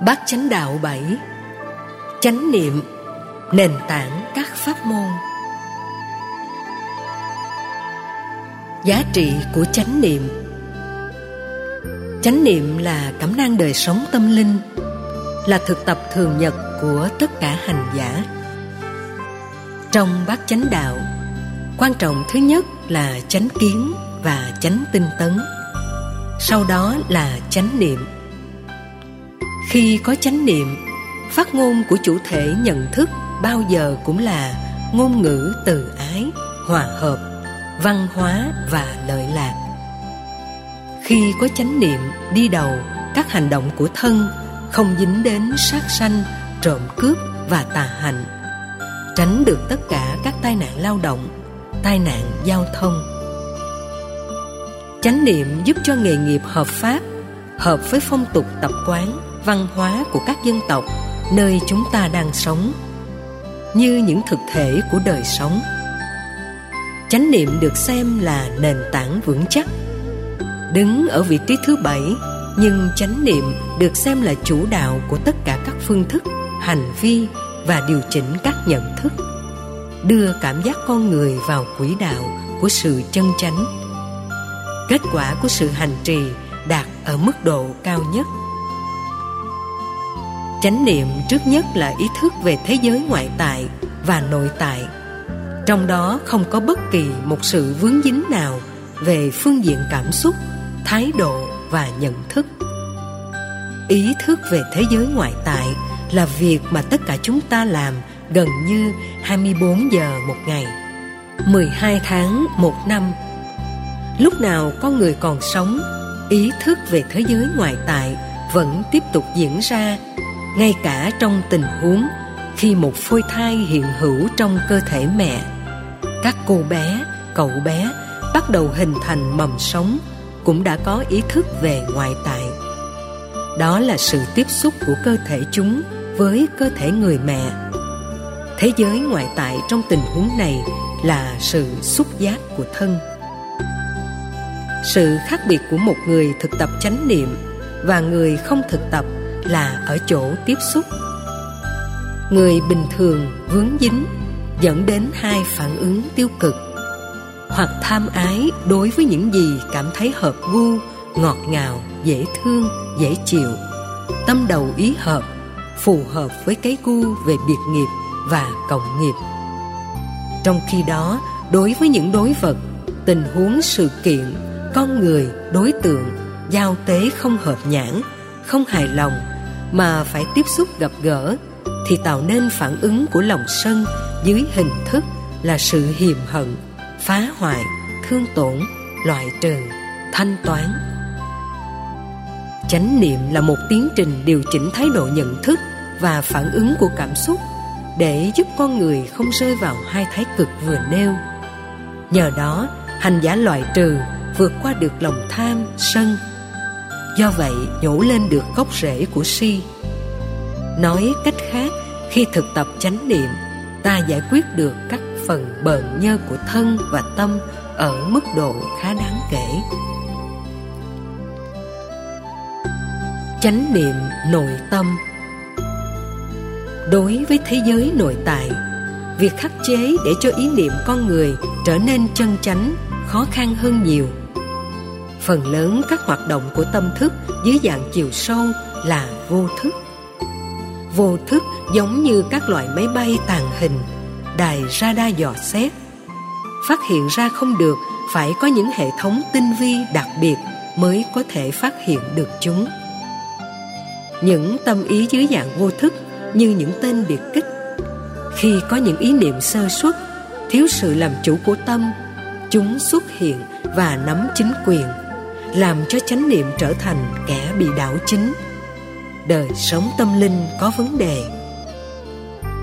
Bát chánh đạo bảy. Chánh niệm, Nền tảng các pháp môn. Giá trị của chánh niệm. Chánh niệm là cẩm nang đời sống tâm linh, Là thực tập thường nhật của tất cả hành giả. Trong bát chánh đạo, Quan trọng thứ nhất là chánh kiến và chánh tinh tấn. Sau đó là chánh niệm khi có chánh niệm, phát ngôn của chủ thể nhận thức bao giờ cũng là ngôn ngữ từ ái, hòa hợp, văn hóa và lợi lạc. Khi có chánh niệm đi đầu, các hành động của thân không dính đến sát sanh, trộm cướp và tà hạnh. Tránh được tất cả các tai nạn lao động, tai nạn giao thông. Chánh niệm giúp cho nghề nghiệp hợp pháp, hợp với phong tục tập quán văn hóa của các dân tộc, nơi chúng ta đang sống, như những thực thể của đời sống. Chánh niệm được xem là nền tảng vững chắc. Đứng ở vị trí thứ bảy, nhưng chánh niệm được xem là chủ đạo của tất cả các phương thức, hành vi và điều chỉnh các nhận thức, đưa cảm giác con người vào quỹ đạo của sự chân chánh. Kết quả của sự hành trì đạt ở mức độ cao nhất chánh niệm trước nhất là ý thức về thế giới ngoại tại và nội tại. Trong đó không có bất kỳ một sự vướng dính nào về phương diện cảm xúc, thái độ và nhận thức. Ý thức về thế giới ngoại tại là việc mà tất cả chúng ta làm gần như 24 giờ một ngày 12 tháng một năm. Lúc nào con người còn sống, ý thức về thế giới ngoại tại vẫn tiếp tục diễn ra ngay cả trong tình huống khi một phôi thai hiện hữu trong cơ thể mẹ. Các cô bé, cậu bé bắt đầu hình thành mầm sống cũng đã có ý thức về ngoại tại. Đó là sự tiếp xúc của cơ thể chúng với cơ thể người mẹ. Thế giới ngoại tại trong tình huống này là sự xúc giác của thân. Sự khác biệt của một người thực tập chánh niệm và người không thực tập là ở chỗ tiếp xúc. Người bình thường vướng dính dẫn đến hai phản ứng tiêu cực, hoặc tham ái đối với những gì cảm thấy hợp gu, ngọt ngào, dễ thương, dễ chịu, tâm đầu ý hợp, phù hợp với cái gu về biệt nghiệp và cộng nghiệp. Trong khi đó, đối với những đối vật, tình huống sự kiện, con người, đối tượng giao tế không hợp nhãn, không hài lòng mà phải tiếp xúc gặp gỡ, thì tạo nên phản ứng của lòng sân dưới hình thức là sự hiềm hận, phá hoại, thương tổn, loại trừ, thanh toán. Chánh niệm là một tiến trình điều chỉnh thái độ nhận thức và phản ứng của cảm xúc để giúp con người không rơi vào hai thái cực vừa nêu. Nhờ đó, hành giả loại trừ vượt qua được lòng tham, sân do vậy, nhổ lên được gốc rễ của si. Nói cách khác, khi thực tập chánh niệm, ta giải quyết được các phần bợn nhơ của thân và tâm ở mức độ khá đáng kể. Chánh niệm nội tâm. Đối với thế giới nội tại, việc khắc chế để cho ý niệm con người trở nên chân chánh khó khăn hơn nhiều phần lớn các hoạt động của tâm thức dưới dạng chiều sâu là vô thức. Vô thức giống như các loại máy bay tàng hình, đài radar dò xét. Phát hiện ra không được, phải có những hệ thống tinh vi đặc biệt mới có thể phát hiện được chúng. Những tâm ý dưới dạng vô thức như những tên biệt kích. Khi có những ý niệm sơ suất, thiếu sự làm chủ của tâm, chúng xuất hiện và nắm chính quyền làm cho chánh niệm trở thành kẻ bị đảo chính. Đời sống tâm linh có vấn đề.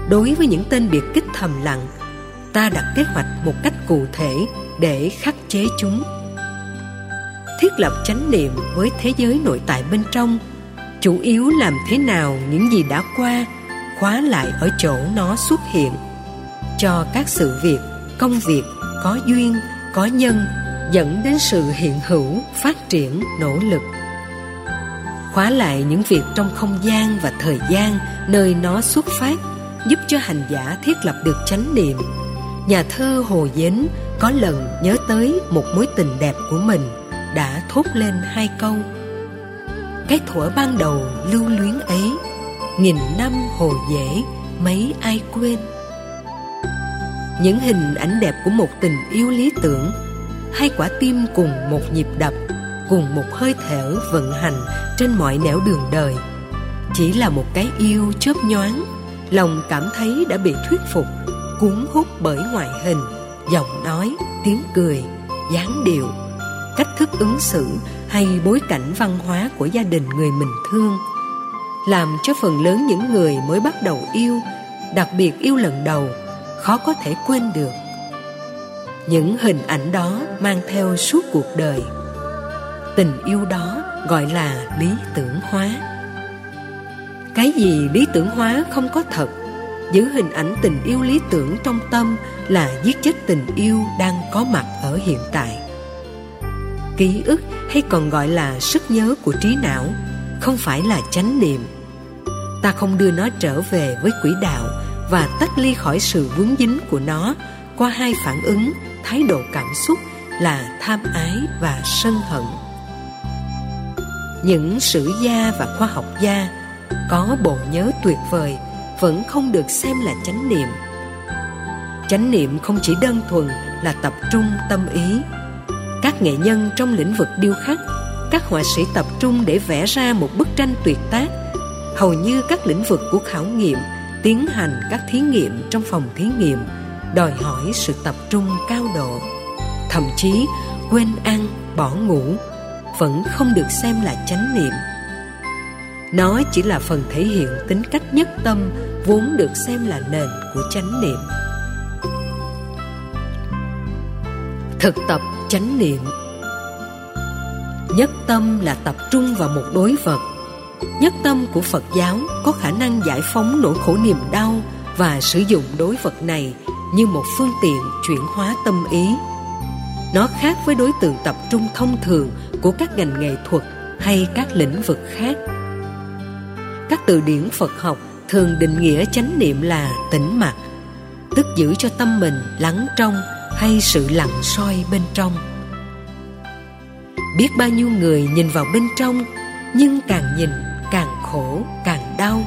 Đối với những tên biệt kích thầm lặng, ta đặt kế hoạch một cách cụ thể để khắc chế chúng. Thiết lập chánh niệm với thế giới nội tại bên trong, chủ yếu làm thế nào những gì đã qua, khóa lại ở chỗ nó xuất hiện. Cho các sự việc, công việc có duyên, có nhân dẫn đến sự hiện hữu, phát triển, nỗ lực. Khóa lại những việc trong không gian và thời gian nơi nó xuất phát, giúp cho hành giả thiết lập được chánh niệm. Nhà thơ hồ dến có lần nhớ tới một mối tình đẹp của mình đã thốt lên hai câu, cái thuở ban đầu lưu luyến ấy, nghìn năm hồ dễ mấy ai quên. Những hình ảnh đẹp của một tình yêu lý tưởng hai quả tim cùng một nhịp đập, cùng một hơi thở vận hành trên mọi nẻo đường đời. Chỉ là một cái yêu chớp nhoáng, lòng cảm thấy đã bị thuyết phục, cuốn hút bởi ngoại hình, giọng nói, tiếng cười, dáng điệu, cách thức ứng xử hay bối cảnh văn hóa của gia đình người mình thương, làm cho phần lớn những người mới bắt đầu yêu, đặc biệt yêu lần đầu, khó có thể quên được những hình ảnh đó mang theo suốt cuộc đời. Tình yêu đó gọi là lý tưởng hóa. Cái gì lý tưởng hóa không có thật? Giữ hình ảnh tình yêu lý tưởng trong tâm là giết chết tình yêu đang có mặt ở hiện tại. Ký ức hay còn gọi là sức nhớ của trí não không phải là chánh niệm. Ta không đưa nó trở về với quỹ đạo và tách ly khỏi sự vướng dính của nó qua hai phản ứng, thái độ cảm xúc là tham ái và sân hận. Những sử gia và khoa học gia có bộ nhớ tuyệt vời vẫn không được xem là chánh niệm. Chánh niệm không chỉ đơn thuần là tập trung tâm ý. Các nghệ nhân trong lĩnh vực điêu khắc, các họa sĩ tập trung để vẽ ra một bức tranh tuyệt tác. Hầu như các lĩnh vực của khảo nghiệm tiến hành các thí nghiệm trong phòng thí nghiệm đòi hỏi sự tập trung cao độ. Thậm chí, quên ăn, bỏ ngủ vẫn không được xem là chánh niệm. Nó chỉ là phần thể hiện tính cách nhất tâm vốn được xem là nền của chánh niệm. Thực tập chánh niệm. Nhất tâm là tập trung vào một đối vật. Nhất tâm của phật giáo có khả năng giải phóng nỗi khổ niềm đau và sử dụng đối vật này như một phương tiện chuyển hóa tâm ý. Nó khác với đối tượng tập trung thông thường của các ngành nghệ thuật hay các lĩnh vực khác. Các từ điển phật học thường định nghĩa chánh niệm là tĩnh mặt tức giữ cho tâm mình lắng trong hay sự lặng soi bên trong. Biết bao nhiêu người nhìn vào bên trong, nhưng càng nhìn càng khổ, càng đau.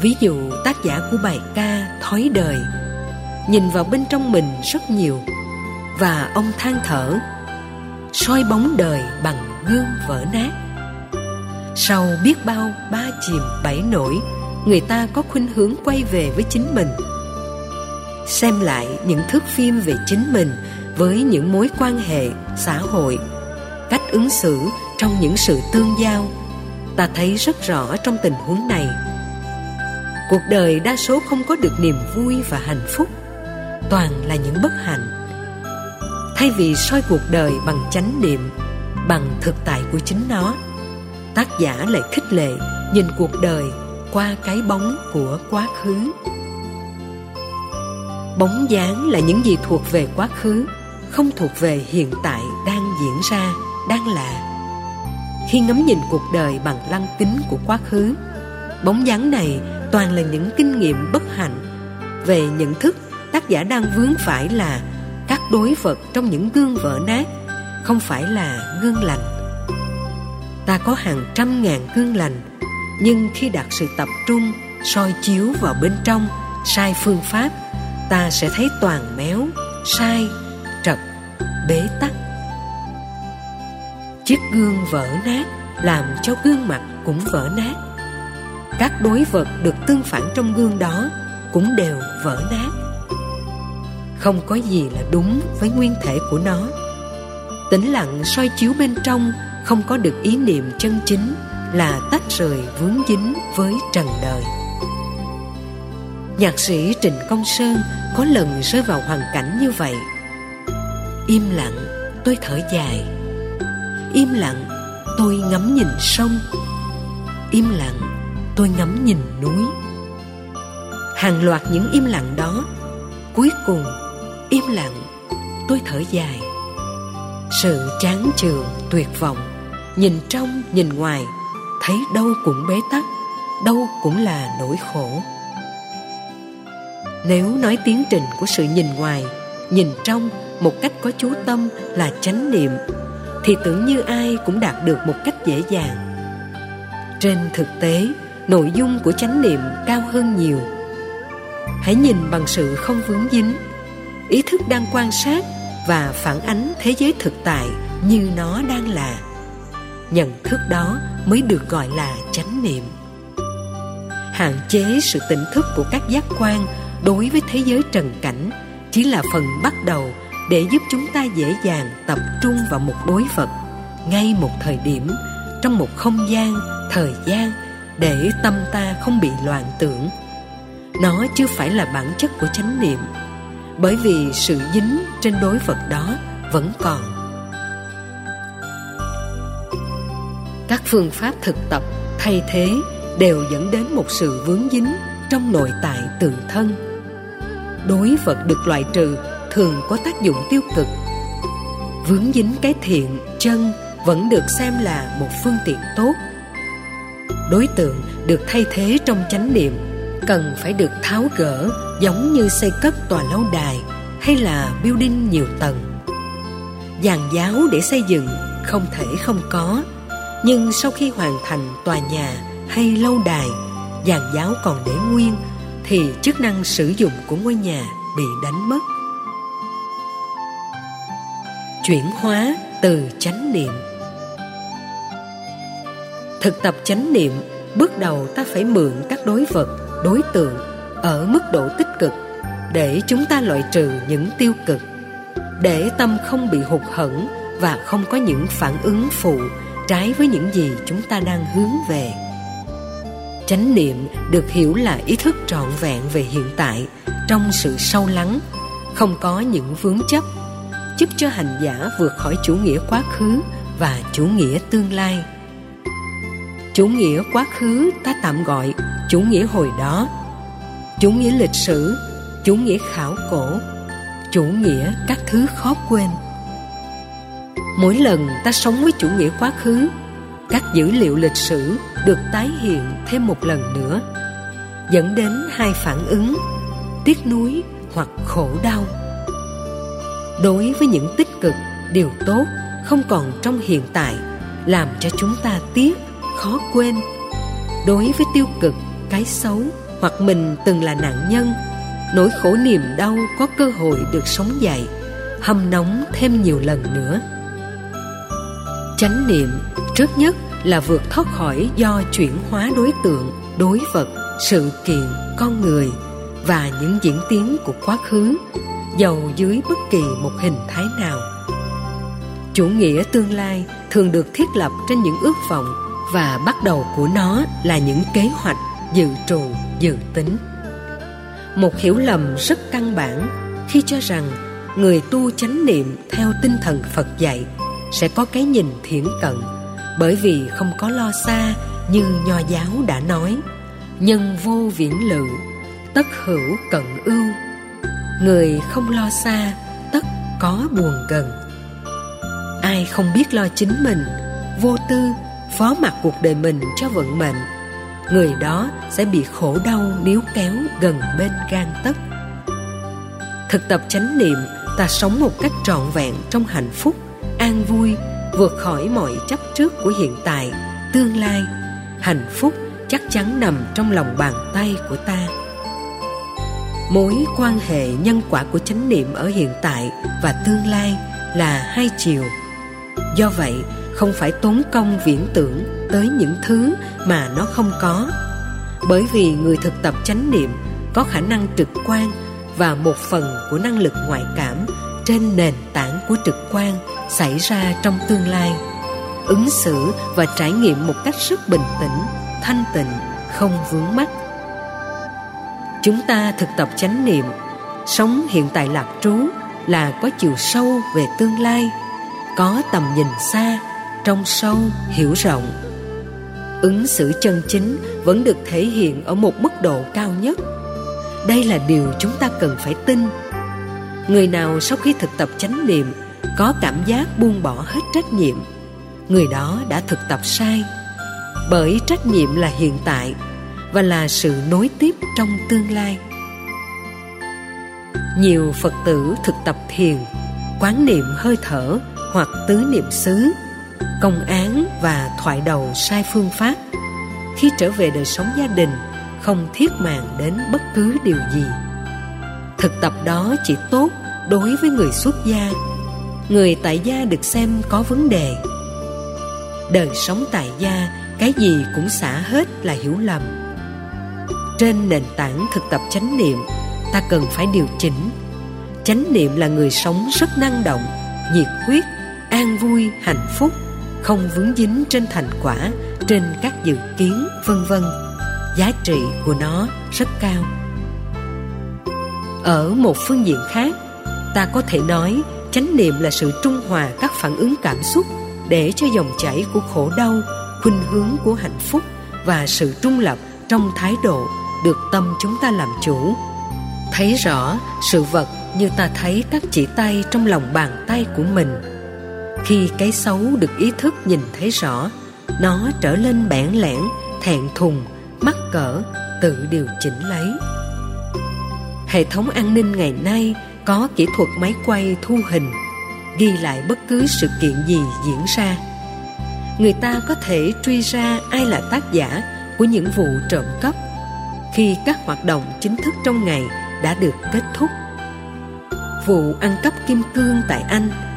Ví dụ tác giả của bài ca thói đời nhìn vào bên trong mình rất nhiều. Và ông than thở, soi bóng đời bằng gương vỡ nát. Sau biết bao ba chìm bảy nổi, người ta có khuynh hướng quay về với chính mình. Xem lại những thước phim về chính mình với những mối quan hệ, xã hội, cách ứng xử trong những sự tương giao, ta thấy rất rõ trong tình huống này. Cuộc đời đa số không có được niềm vui và hạnh phúc toàn là những bất hạnh. Thay vì soi cuộc đời bằng chánh niệm, bằng thực tại của chính nó, tác giả lại khích lệ nhìn cuộc đời qua cái bóng của quá khứ. Bóng dáng là những gì thuộc về quá khứ, không thuộc về hiện tại đang diễn ra, đang là. Khi ngắm nhìn cuộc đời bằng lăng kính của quá khứ, bóng dáng này toàn là những kinh nghiệm bất hạnh về nhận thức tác giả đang vướng phải là các đối vật trong những gương vỡ nát, không phải là gương lành. Ta có hàng trăm ngàn gương lành, nhưng khi đặt sự tập trung, soi chiếu vào bên trong, sai phương pháp, ta sẽ thấy toàn méo, sai, trật, bế tắc. Chiếc gương vỡ nát làm cho gương mặt cũng vỡ nát. Các đối vật được tương phản trong gương đó cũng đều vỡ nát không có gì là đúng với nguyên thể của nó. Tĩnh lặng soi chiếu bên trong, không có được ý niệm chân chính là tách rời vướng dính với trần đời. Nhạc sĩ trịnh công sơn có lần rơi vào hoàn cảnh như vậy. Im lặng, tôi thở dài. Im lặng, tôi ngắm nhìn sông. Im lặng, tôi ngắm nhìn núi. Hàng loạt những im lặng đó, cuối cùng im lặng, tôi thở dài. Sự chán chường, tuyệt vọng, nhìn trong, nhìn ngoài, thấy đâu cũng bế tắc, đâu cũng là nỗi khổ. Nếu nói tiến trình của sự nhìn ngoài, nhìn trong một cách có chú tâm là chánh niệm, thì tưởng như ai cũng đạt được một cách dễ dàng. Trên thực tế, nội dung của chánh niệm cao hơn nhiều. Hãy nhìn bằng sự không vướng dính ý thức đang quan sát và phản ánh thế giới thực tại như nó đang là. Nhận thức đó mới được gọi là chánh niệm. Hạn chế sự tỉnh thức của các giác quan đối với thế giới trần cảnh chỉ là phần bắt đầu để giúp chúng ta dễ dàng tập trung vào một đối vật ngay một thời điểm, trong một không gian, thời gian để tâm ta không bị loạn tưởng. Nó chưa phải là bản chất của chánh niệm bởi vì sự dính trên đối vật đó vẫn còn. Các phương pháp thực tập thay thế đều dẫn đến một sự vướng dính trong nội tại tự thân. Đối vật được loại trừ thường có tác dụng tiêu cực. Vướng dính cái thiện chân vẫn được xem là một phương tiện tốt. Đối tượng được thay thế trong chánh niệm cần phải được tháo gỡ giống như xây cất tòa lâu đài hay là building nhiều tầng. Dàn giáo để xây dựng không thể không có, nhưng sau khi hoàn thành tòa nhà hay lâu đài dàn giáo còn để nguyên thì chức năng sử dụng của ngôi nhà bị đánh mất. Chuyển hóa từ chánh niệm. Thực tập chánh niệm, bước đầu ta phải mượn các đối vật, đối tượng ở mức độ tích cực để chúng ta loại trừ những tiêu cực, để tâm không bị hụt hẫng và không có những phản ứng phụ trái với những gì chúng ta đang hướng về. Chánh niệm được hiểu là ý thức trọn vẹn về hiện tại trong sự sâu lắng, không có những vướng chấp, giúp cho hành giả vượt khỏi chủ nghĩa quá khứ và chủ nghĩa tương lai. Chủ nghĩa quá khứ ta tạm gọi chủ nghĩa hồi đó chủ nghĩa lịch sử, chủ nghĩa khảo cổ, chủ nghĩa các thứ khó quên. Mỗi lần ta sống với chủ nghĩa quá khứ, các dữ liệu lịch sử được tái hiện thêm một lần nữa, dẫn đến hai phản ứng, tiếc nuối hoặc khổ đau. Đối với những tích cực, điều tốt không còn trong hiện tại, làm cho chúng ta tiếc, khó quên. Đối với tiêu cực, cái xấu hoặc mình từng là nạn nhân, nỗi khổ niềm đau có cơ hội được sống dậy, hâm nóng thêm nhiều lần nữa. Chánh niệm trước nhất là vượt thoát khỏi do chuyển hóa đối tượng, đối vật, sự kiện, con người và những diễn tiến của quá khứ dầu dưới bất kỳ một hình thái nào. Chủ nghĩa tương lai thường được thiết lập trên những ước vọng và bắt đầu của nó là những kế hoạch dự trù, dự tính. Một hiểu lầm rất căn bản khi cho rằng người tu chánh niệm theo tinh thần phật dạy sẽ có cái nhìn thiển cận, bởi vì không có lo xa như nho giáo đã nói. Nhân vô viễn lự, tất hữu cận ưu. Người không lo xa, tất có buồn gần. Ai không biết lo chính mình, vô tư phó mặc cuộc đời mình cho vận mệnh người đó sẽ bị khổ đau níu kéo gần bên gan tấc. Thực tập chánh niệm, ta sống một cách trọn vẹn trong hạnh phúc, an vui, vượt khỏi mọi chấp trước của hiện tại, tương lai. Hạnh phúc chắc chắn nằm trong lòng bàn tay của ta. Mối quan hệ nhân quả của chánh niệm ở hiện tại và tương lai là hai chiều. Do vậy không phải tốn công viễn tưởng tới những thứ mà nó không có. Bởi vì người thực tập chánh niệm có khả năng trực quan và một phần của năng lực ngoại cảm trên nền tảng của trực quan xảy ra trong tương lai. Ứng xử và trải nghiệm một cách rất bình tĩnh, thanh tịnh, không vướng mắc. Chúng ta thực tập chánh niệm, sống hiện tại lạc trú là có chiều sâu về tương lai, có tầm nhìn xa trong sâu, hiểu rộng. Ứng xử chân chính vẫn được thể hiện ở một mức độ cao nhất. Đây là điều chúng ta cần phải tin. Người nào sau khi thực tập chánh niệm có cảm giác buông bỏ hết trách nhiệm, người đó đã thực tập sai. Bởi trách nhiệm là hiện tại và là sự nối tiếp trong tương lai. Nhiều phật tử thực tập thiền, quán niệm hơi thở hoặc tứ niệm xứ công án và thoại đầu sai phương pháp. Khi trở về đời sống gia đình, không thiết màng đến bất cứ điều gì. Thực tập đó chỉ tốt đối với người xuất gia. Người tại gia được xem có vấn đề. Đời sống tại gia, cái gì cũng xả hết là hiểu lầm. Trên nền tảng thực tập chánh niệm, ta cần phải điều chỉnh. Chánh niệm là người sống rất năng động, nhiệt huyết, an vui, hạnh phúc không vướng dính trên thành quả, trên các dự kiến, vân vân. Giá trị của nó rất cao. Ở một phương diện khác, ta có thể nói chánh niệm là sự trung hòa các phản ứng cảm xúc để cho dòng chảy của khổ đau, khuynh hướng của hạnh phúc và sự trung lập trong thái độ được tâm chúng ta làm chủ. Thấy rõ sự vật như ta thấy các chỉ tay trong lòng bàn tay của mình khi cái xấu được ý thức nhìn thấy rõ, nó trở lên bẽn lẽn, thẹn thùng, mắc cỡ, tự điều chỉnh lấy. Hệ thống an ninh ngày nay có kỹ thuật máy quay thu hình, ghi lại bất cứ sự kiện gì diễn ra. Người ta có thể truy ra ai là tác giả của những vụ trộm cắp khi các hoạt động chính thức trong ngày đã được kết thúc. Vụ ăn cắp kim cương tại anh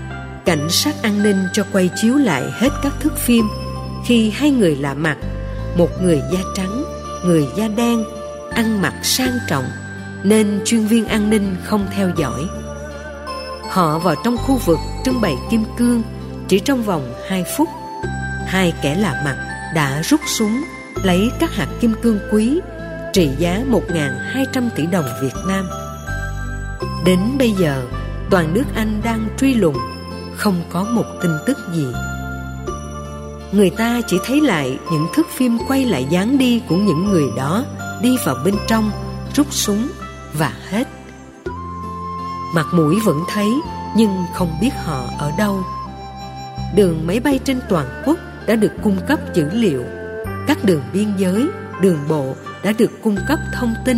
cảnh sát an ninh cho quay chiếu lại hết các thước phim khi hai người lạ mặt một người da trắng người da đen ăn mặc sang trọng nên chuyên viên an ninh không theo dõi họ vào trong khu vực trưng bày kim cương chỉ trong vòng 2 phút hai kẻ lạ mặt đã rút súng lấy các hạt kim cương quý trị giá 1.200 tỷ đồng Việt Nam. Đến bây giờ, toàn nước Anh đang truy lùng, không có một tin tức gì. Người ta chỉ thấy lại những thước phim quay lại dáng đi của những người đó đi vào bên trong, rút súng và hết. Mặt mũi vẫn thấy nhưng không biết họ ở đâu. Đường máy bay trên toàn quốc đã được cung cấp dữ liệu. Các đường biên giới, đường bộ đã được cung cấp thông tin,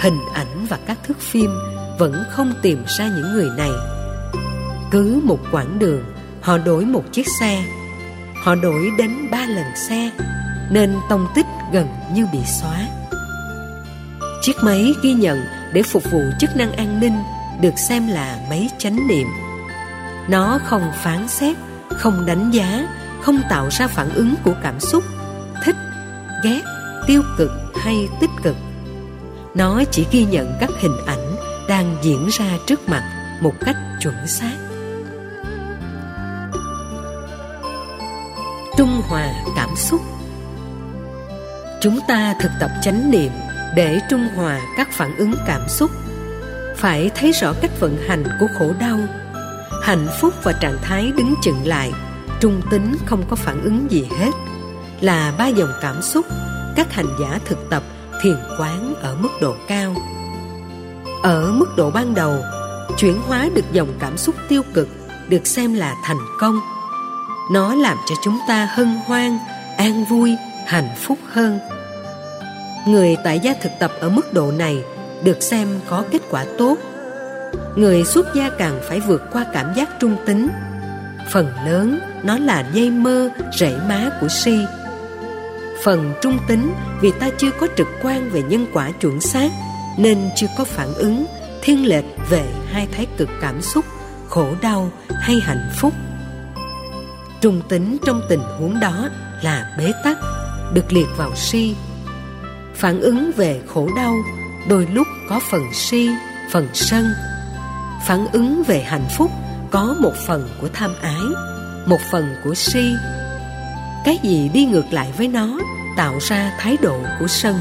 hình ảnh và các thước phim vẫn không tìm ra những người này. Cứ một quãng đường, họ đổi một chiếc xe. Họ đổi đến ba lần xe, nên tông tích gần như bị xóa. Chiếc máy ghi nhận để phục vụ chức năng an ninh được xem là máy chánh niệm. Nó không phán xét, không đánh giá, không tạo ra phản ứng của cảm xúc, thích, ghét, tiêu cực hay tích cực nó chỉ ghi nhận các hình ảnh đang diễn ra trước mặt một cách chuẩn xác hòa cảm xúc. Chúng ta thực tập chánh niệm để trung hòa các phản ứng cảm xúc. Phải thấy rõ cách vận hành của khổ đau. Hạnh phúc và trạng thái đứng chừng lại, trung tính không có phản ứng gì hết. Là ba dòng cảm xúc, các hành giả thực tập thiền quán ở mức độ cao. Ở mức độ ban đầu, chuyển hóa được dòng cảm xúc tiêu cực được xem là thành công nó làm cho chúng ta hân hoan, an vui, hạnh phúc hơn. Người tại gia thực tập ở mức độ này được xem có kết quả tốt. Người xuất gia càng phải vượt qua cảm giác trung tính. Phần lớn nó là dây mơ, rễ má của si. Phần trung tính vì ta chưa có trực quan về nhân quả chuẩn xác, nên chưa có phản ứng, thiên lệch về hai thái cực cảm xúc, khổ đau hay hạnh phúc trung tính trong tình huống đó là bế tắc, được liệt vào si, phản ứng về khổ đau đôi lúc có phần si, phần sân, phản ứng về hạnh phúc có một phần của tham ái, một phần của si. Cái gì đi ngược lại với nó tạo ra thái độ của sân.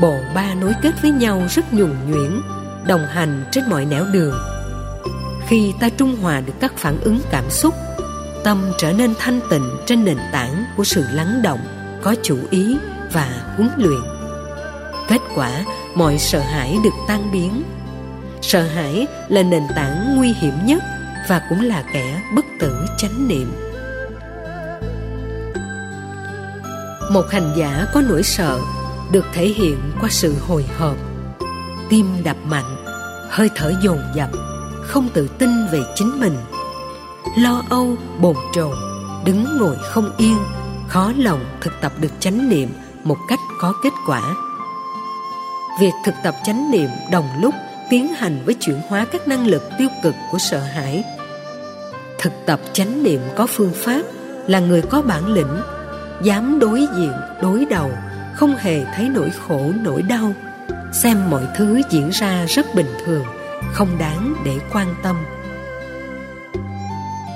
Bộ ba nối kết với nhau rất nhuần nhuyễn, đồng hành trên mọi nẻo đường. Khi ta trung hòa được các phản ứng cảm xúc tâm trở nên thanh tịnh trên nền tảng của sự lắng động, có chủ ý và huấn luyện. Kết quả, mọi sợ hãi được tan biến. Sợ hãi là nền tảng nguy hiểm nhất và cũng là kẻ bất tử chánh niệm. Một hành giả có nỗi sợ được thể hiện qua sự hồi hộp. Tim đập mạnh, hơi thở dồn dập, không tự tin về chính mình lo âu, bồn chồn, đứng ngồi không yên, khó lòng thực tập được chánh niệm một cách có kết quả. Việc thực tập chánh niệm đồng lúc tiến hành với chuyển hóa các năng lực tiêu cực của sợ hãi. Thực tập chánh niệm có phương pháp, là người có bản lĩnh, dám đối diện, đối đầu, không hề thấy nỗi khổ, nỗi đau. Xem mọi thứ diễn ra rất bình thường, không đáng để quan tâm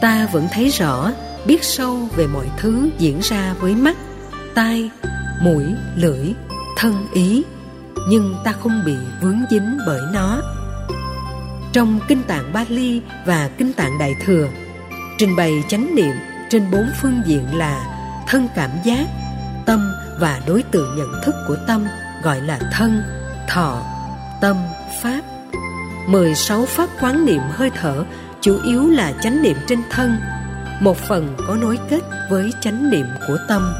ta vẫn thấy rõ, biết sâu về mọi thứ diễn ra với mắt, tai, mũi, lưỡi, thân ý. Nhưng ta không bị vướng dính bởi nó. Trong kinh tạng Bali và kinh tạng Đại thừa, trình bày chánh niệm trên bốn phương diện là thân cảm giác, tâm và đối tượng nhận thức của tâm, gọi là thân, thọ, tâm, pháp. 16 pháp quán niệm hơi thở chủ yếu là chánh niệm trên thân, một phần có nối kết với chánh niệm của tâm.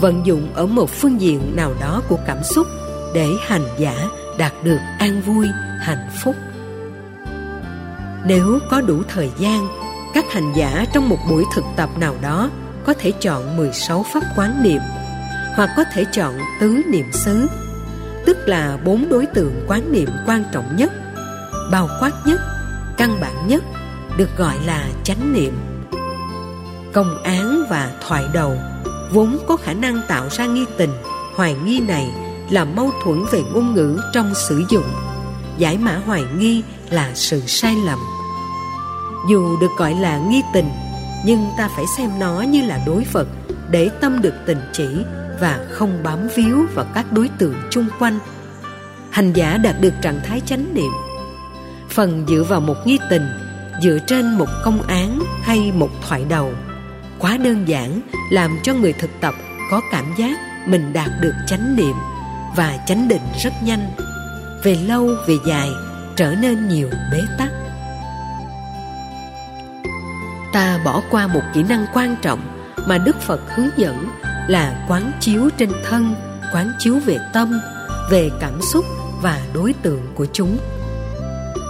Vận dụng ở một phương diện nào đó của cảm xúc để hành giả đạt được an vui, hạnh phúc. Nếu có đủ thời gian, các hành giả trong một buổi thực tập nào đó có thể chọn 16 pháp quán niệm, hoặc có thể chọn tứ niệm xứ, tức là bốn đối tượng quán niệm quan trọng nhất, bao quát nhất căn bản nhất, được gọi là chánh niệm. Công án và thoại đầu vốn có khả năng tạo ra nghi tình, hoài nghi này là mâu thuẫn về ngôn ngữ trong sử dụng. Giải mã hoài nghi là sự sai lầm. Dù được gọi là nghi tình, nhưng ta phải xem nó như là đối vật để tâm được tình chỉ và không bám víu vào các đối tượng chung quanh. Hành giả đạt được trạng thái chánh niệm phần dựa vào một nghi tình, dựa trên một công án hay một thoại đầu. Quá đơn giản, làm cho người thực tập có cảm giác mình đạt được chánh niệm và chánh định rất nhanh. Về lâu, về dài, trở nên nhiều bế tắc. Ta bỏ qua một kỹ năng quan trọng mà đức phật hướng dẫn là quán chiếu trên thân, quán chiếu về tâm, về cảm xúc và đối tượng của chúng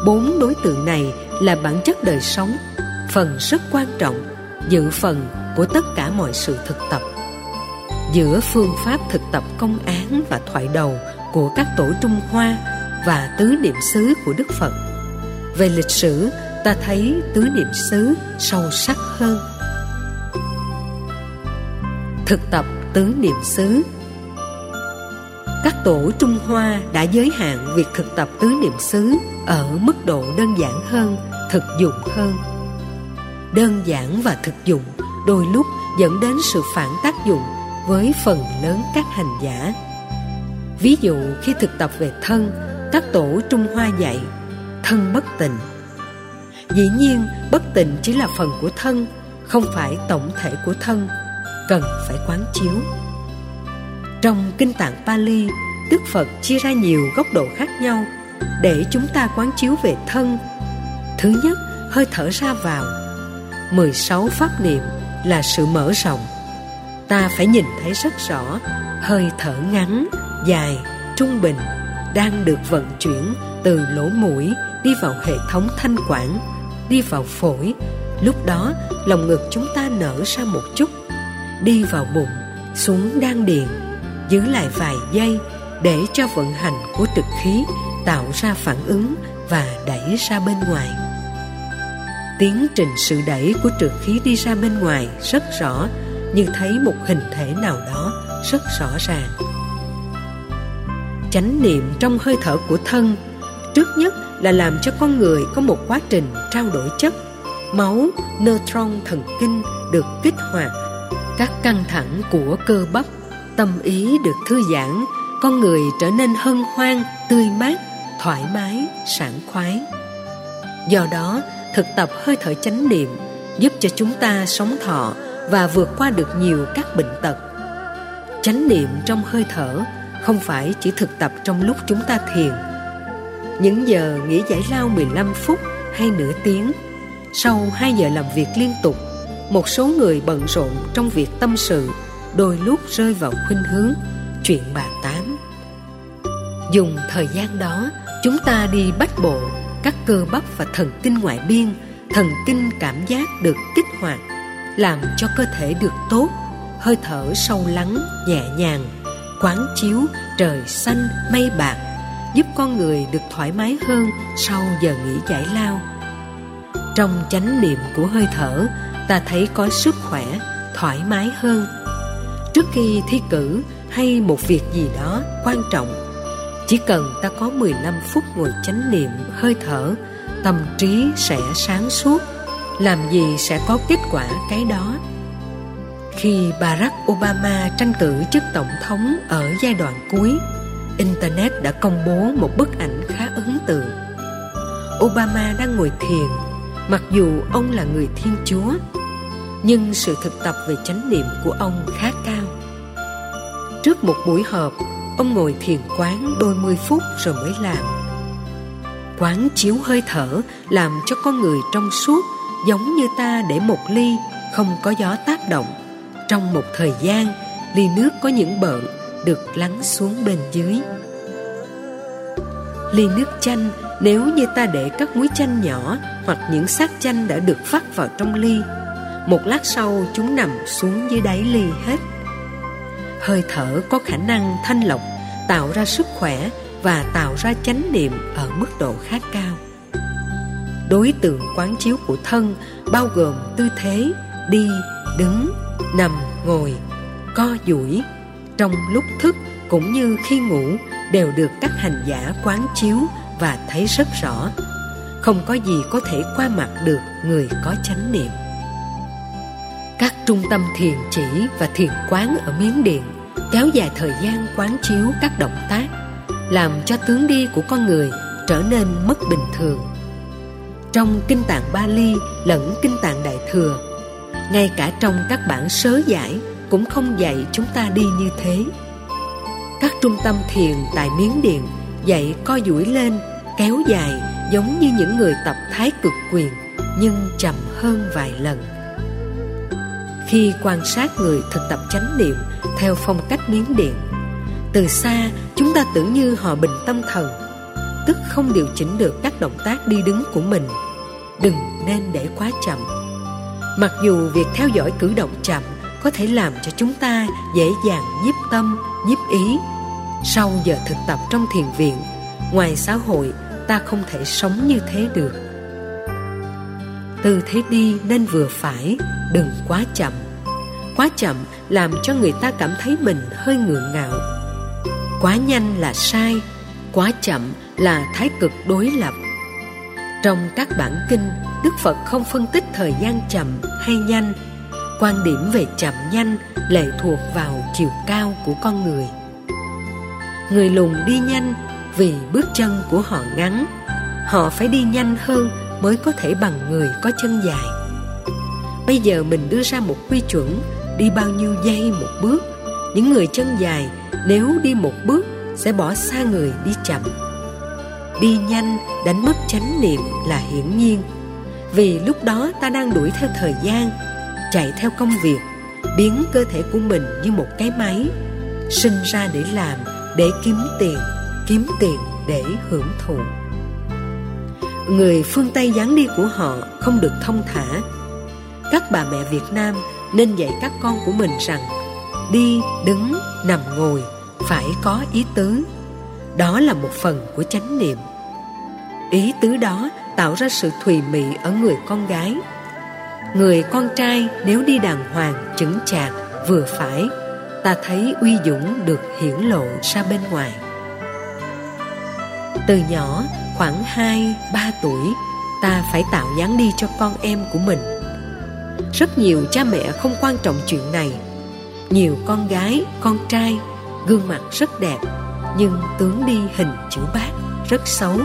bốn đối tượng này là bản chất đời sống phần rất quan trọng dự phần của tất cả mọi sự thực tập giữa phương pháp thực tập công án và thoại đầu của các tổ Trung Hoa và tứ niệm xứ của Đức Phật. Về lịch sử, ta thấy tứ niệm xứ sâu sắc hơn. Thực tập tứ niệm xứ các tổ Trung Hoa đã giới hạn việc thực tập tứ niệm xứ ở mức độ đơn giản hơn, thực dụng hơn. Đơn giản và thực dụng đôi lúc dẫn đến sự phản tác dụng với phần lớn các hành giả. Ví dụ khi thực tập về thân các tổ trung hoa dạy thân bất tịnh. Dĩ nhiên bất tịnh chỉ là phần của thân không phải tổng thể của thân cần phải quán chiếu trong kinh tạng Pali, Đức Phật chia ra nhiều góc độ khác nhau để chúng ta quán chiếu về thân. Thứ nhất, hơi thở ra vào. 16 pháp niệm là sự mở rộng. Ta phải nhìn thấy rất rõ hơi thở ngắn, dài, trung bình đang được vận chuyển từ lỗ mũi đi vào hệ thống thanh quản, đi vào phổi. Lúc đó, lòng ngực chúng ta nở ra một chút, đi vào bụng, xuống đan điền giữ lại vài giây để cho vận hành của trực khí tạo ra phản ứng và đẩy ra bên ngoài. Tiến trình sự đẩy của trực khí đi ra bên ngoài rất rõ, như thấy một hình thể nào đó rất rõ ràng. Chánh niệm trong hơi thở của thân, trước nhất là làm cho con người có một quá trình trao đổi chất, máu neutron thần kinh được kích hoạt, các căng thẳng của cơ bắp tâm ý được thư giãn, con người trở nên hân hoan, tươi mát, thoải mái, sảng khoái. Do đó, thực tập hơi thở chánh niệm giúp cho chúng ta sống thọ và vượt qua được nhiều các bệnh tật. Chánh niệm trong hơi thở không phải chỉ thực tập trong lúc chúng ta thiền. Những giờ nghỉ giải lao 15 phút hay nửa tiếng, sau 2 giờ làm việc liên tục, một số người bận rộn trong việc tâm sự đôi lúc rơi vào khuynh hướng. Chuyện bà tám. Dùng thời gian đó, chúng ta đi bách bộ, các cơ bắp và thần kinh ngoại biên, thần kinh cảm giác được kích hoạt, làm cho cơ thể được tốt, hơi thở sâu lắng, nhẹ nhàng, quán chiếu trời xanh mây bạc, giúp con người được thoải mái hơn sau giờ nghỉ giải lao. Trong chánh niệm của hơi thở, ta thấy có sức khỏe, thoải mái hơn trước khi thi cử hay một việc gì đó quan trọng, chỉ cần ta có 15 phút ngồi chánh niệm hơi thở, tâm trí sẽ sáng suốt, làm gì sẽ có kết quả cái đó. Khi Barack Obama tranh cử chức tổng thống ở giai đoạn cuối, Internet đã công bố một bức ảnh khá ấn tượng. Obama đang ngồi thiền, mặc dù ông là người Thiên Chúa nhưng sự thực tập về chánh niệm của ông khá cao. Trước một buổi họp, ông ngồi thiền quán đôi mươi phút rồi mới làm. Quán chiếu hơi thở, làm cho con người trong suốt, giống như ta để một ly, không có gió tác động. Trong một thời gian, ly nước có những bợn được lắng xuống bên dưới. Ly nước chanh, nếu như ta để các muối chanh nhỏ hoặc những xác chanh đã được phát vào trong ly một lát sau, chúng nằm xuống dưới đáy ly hết. Hơi thở có khả năng thanh lọc, tạo ra sức khỏe và tạo ra chánh niệm ở mức độ khá cao. Đối tượng quán chiếu của thân bao gồm tư thế, đi, đứng, nằm, ngồi, co duỗi, trong lúc thức cũng như khi ngủ đều được các hành giả quán chiếu và thấy rất rõ. Không có gì có thể qua mặt được người có chánh niệm các trung tâm thiền chỉ và thiền quán ở miến điện kéo dài thời gian quán chiếu các động tác, làm cho tướng đi của con người trở nên mất bình thường. Trong kinh tạng Bali lẫn kinh tạng Đại thừa, ngay cả trong các bản sớ giải cũng không dạy chúng ta đi như thế. Các trung tâm thiền tại miến điện dạy co duỗi lên, kéo dài giống như những người tập thái cực quyền, nhưng chậm hơn vài lần khi quan sát người thực tập chánh niệm theo phong cách miến điện. Từ xa, chúng ta tưởng như họ bình tâm thần, tức không điều chỉnh được các động tác đi đứng của mình. Đừng nên để quá chậm. Mặc dù việc theo dõi cử động chậm có thể làm cho chúng ta dễ dàng nhiếp tâm, nhiếp ý. Sau giờ thực tập trong thiền viện, ngoài xã hội, ta không thể sống như thế được. Tư thế đi nên vừa phải, đừng quá chậm quá chậm làm cho người ta cảm thấy mình hơi ngượng ngạo. Quá nhanh là sai, quá chậm là thái cực đối lập. Trong các bản kinh, đức phật không phân tích thời gian chậm hay nhanh. Quan điểm về chậm nhanh lệ thuộc vào chiều cao của con người. Người lùn đi nhanh vì bước chân của họ ngắn. Họ phải đi nhanh hơn mới có thể bằng người có chân dài. Bây giờ mình đưa ra một quy chuẩn đi bao nhiêu giây một bước. Những người chân dài nếu đi một bước sẽ bỏ xa người đi chậm. Đi nhanh, đánh mất chánh niệm là hiển nhiên. Vì lúc đó ta đang đuổi theo thời gian, chạy theo công việc, biến cơ thể của mình như một cái máy, sinh ra để làm, để kiếm tiền kiếm tiền để hưởng thụ. Người phương tây dáng đi của họ không được thông thả. Các bà mẹ việt nam nên dạy các con của mình rằng đi đứng nằm ngồi phải có ý tứ. Đó là một phần của chánh niệm. Ý tứ đó tạo ra sự thùy mị ở người con gái. Người con trai nếu đi đàng hoàng chững chạc vừa phải ta thấy uy dũng được hiển lộ ra bên ngoài. Từ nhỏ khoảng 2, 3 tuổi ta phải tạo dáng đi cho con em của mình rất nhiều cha mẹ không quan trọng chuyện này. Nhiều con gái, con trai, gương mặt rất đẹp, nhưng tướng đi hình chữ bát rất xấu.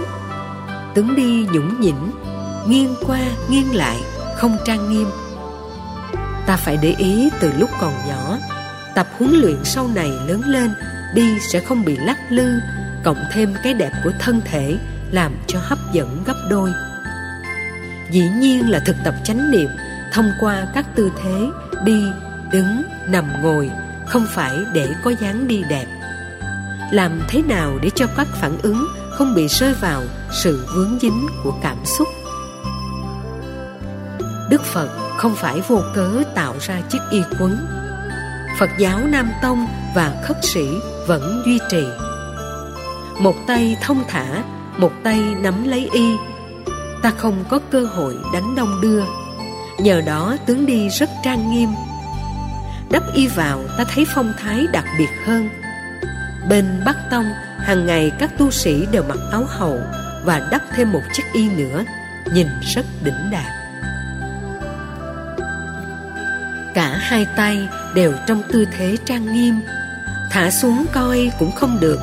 Tướng đi nhũng nhỉnh, nghiêng qua nghiêng lại, không trang nghiêm. Ta phải để ý từ lúc còn nhỏ, tập huấn luyện sau này lớn lên, đi sẽ không bị lắc lư, cộng thêm cái đẹp của thân thể, làm cho hấp dẫn gấp đôi. Dĩ nhiên là thực tập chánh niệm thông qua các tư thế đi, đứng, nằm, ngồi, không phải để có dáng đi đẹp. Làm thế nào để cho các phản ứng không bị rơi vào sự vướng dính của cảm xúc? Đức phật không phải vô cớ tạo ra chiếc y quấn. Phật giáo nam tông và khất sĩ vẫn duy trì. Một tay thông thả, một tay nắm lấy y. Ta không có cơ hội đánh đông đưa nhờ đó tướng đi rất trang nghiêm. Đắp y vào ta thấy phong thái đặc biệt hơn. Bên bắc tông, hàng ngày các tu sĩ đều mặc áo hậu và đắp thêm một chiếc y nữa, nhìn rất đỉnh đạt. Cả hai tay đều trong tư thế trang nghiêm. Thả xuống coi cũng không được.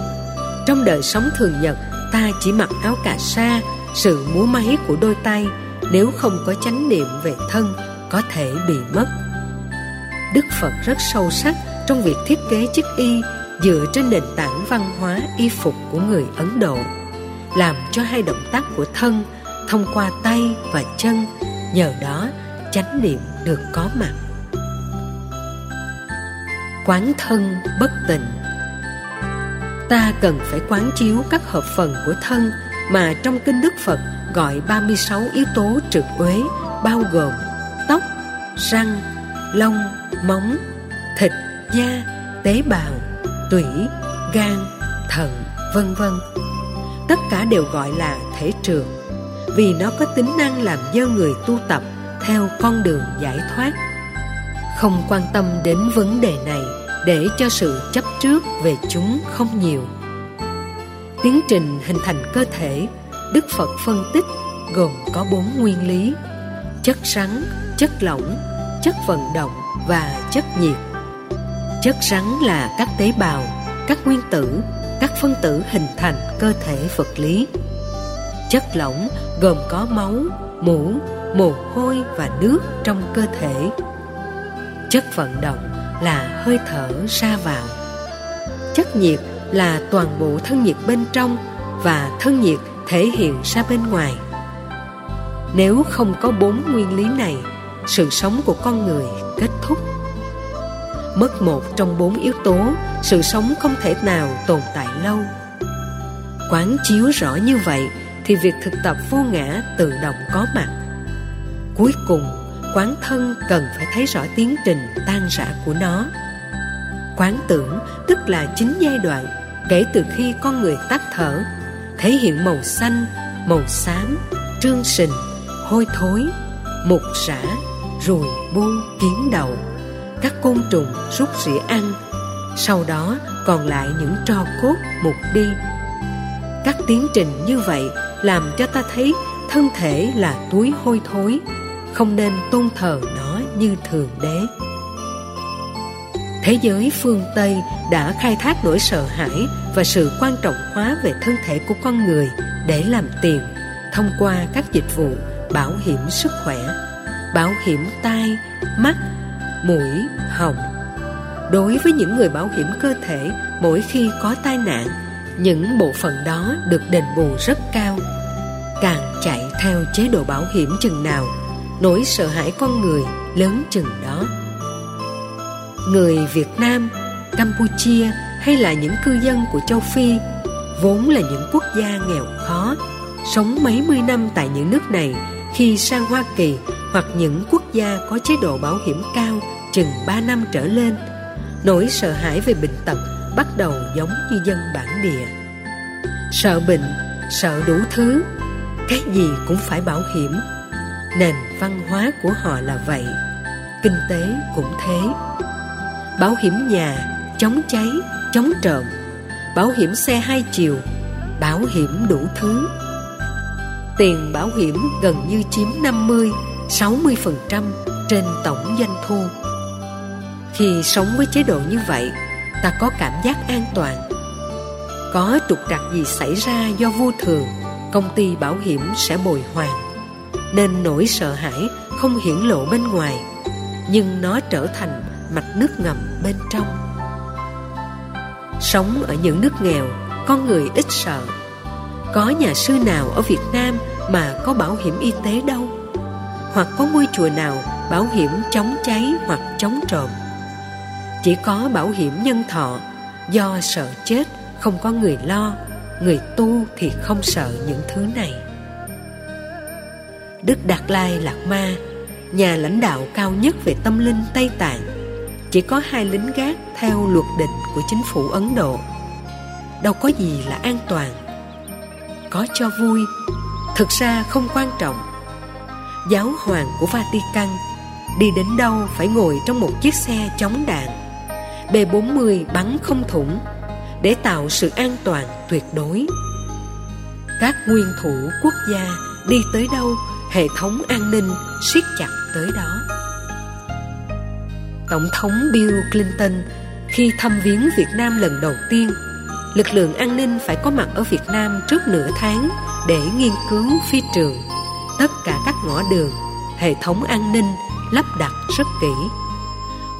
Trong đời sống thường nhật, ta chỉ mặc áo cà sa, sự múa máy của đôi tay nếu không có chánh niệm về thân, có thể bị mất. Đức phật rất sâu sắc trong việc thiết kế chiếc y dựa trên nền tảng văn hóa y phục của người ấn độ, làm cho hai động tác của thân thông qua tay và chân, nhờ đó chánh niệm được có mặt. Quán thân bất tịnh. Ta cần phải quán chiếu các hợp phần của thân mà trong kinh Đức Phật gọi 36 yếu tố trực uế bao gồm tóc, răng, lông, móng, thịt, da, tế bào, tủy, gan, thận, vân vân. Tất cả đều gọi là thể trường vì nó có tính năng làm dơ người tu tập theo con đường giải thoát. Không quan tâm đến vấn đề này để cho sự chấp trước về chúng không nhiều tiến trình hình thành cơ thể đức phật phân tích gồm có bốn nguyên lý. Chất rắn chất lỏng, chất vận động và chất nhiệt. Chất rắn là các tế bào, các nguyên tử, các phân tử hình thành cơ thể vật lý. Chất lỏng gồm có máu mũ mồ hôi và nước trong cơ thể. Chất vận động là hơi thở ra vào. Chất nhiệt là toàn bộ thân nhiệt bên trong và thân nhiệt thể hiện ra bên ngoài. Nếu không có bốn nguyên lý này, sự sống của con người kết thúc. Mất một trong bốn yếu tố, sự sống không thể nào tồn tại lâu. Quán chiếu rõ như vậy thì việc thực tập vô ngã tự động có mặt. Cuối cùng, quán thân cần phải thấy rõ tiến trình tan rã của nó. Quán tưởng tức là chính giai đoạn kể từ khi con người tắt thở thể hiện màu xanh màu xám trương sình hôi thối mục rã ruồi bu kiến đầu, các côn trùng rút rỉa ăn sau đó còn lại những tro cốt mục đi. Các tiến trình như vậy làm cho ta thấy thân thể là túi hôi thối không nên tôn thờ nó như thường đế thế giới phương tây đã khai thác nỗi sợ hãi và sự quan trọng hóa về thân thể của con người để làm tiền thông qua các dịch vụ bảo hiểm sức khỏe, bảo hiểm tai, mắt, mũi, họng. Đối với những người bảo hiểm cơ thể, mỗi khi có tai nạn, những bộ phận đó được đền bù rất cao. Càng chạy theo chế độ bảo hiểm chừng nào, nỗi sợ hãi con người lớn chừng đó người việt nam, campuchia hay là những cư dân của châu phi vốn là những quốc gia nghèo khó, sống mấy mươi năm tại những nước này khi sang hoa kỳ hoặc những quốc gia có chế độ bảo hiểm cao chừng ba năm trở lên, nỗi sợ hãi về bệnh tật bắt đầu giống như dân bản địa. Sợ bệnh, sợ đủ thứ, cái gì cũng phải bảo hiểm. Nền văn hóa của họ là vậy, kinh tế cũng thế bảo hiểm nhà, chống cháy, chống trộm. Bảo hiểm xe hai chiều bảo hiểm đủ thứ. Tiền bảo hiểm gần như chiếm 50 60% trên tổng doanh thu. Khi sống với chế độ như vậy, ta có cảm giác an toàn. Có trục trặc gì xảy ra do vô thường, công ty bảo hiểm sẽ bồi hoàn. Nên nỗi sợ hãi không hiển lộ bên ngoài, nhưng nó trở thành mạch nước ngầm bên trong. Sống ở những nước nghèo, con người ít sợ. Có nhà sư nào ở việt nam mà có bảo hiểm y tế đâu? Hoặc có ngôi chùa nào bảo hiểm chống cháy hoặc chống trộm? Chỉ có bảo hiểm nhân thọ, do sợ chết, không có người lo, người tu thì không sợ những thứ này. Đức đạt lai lạt ma, nhà lãnh đạo cao nhất về tâm linh tây tạng chỉ có hai lính gác theo luật định của chính phủ ấn độ đâu có gì là an toàn có cho vui thực ra không quan trọng giáo hoàng của vatican đi đến đâu phải ngồi trong một chiếc xe chống đạn B-40 bắn không thủng để tạo sự an toàn tuyệt đối. Các nguyên thủ quốc gia đi tới đâu, hệ thống an ninh siết chặt tới đó. Tổng thống Bill Clinton khi thăm viếng Việt Nam lần đầu tiên, lực lượng an ninh phải có mặt ở Việt Nam trước nửa tháng để nghiên cứu phi trường. Tất cả các ngõ đường, hệ thống an ninh lắp đặt rất kỹ.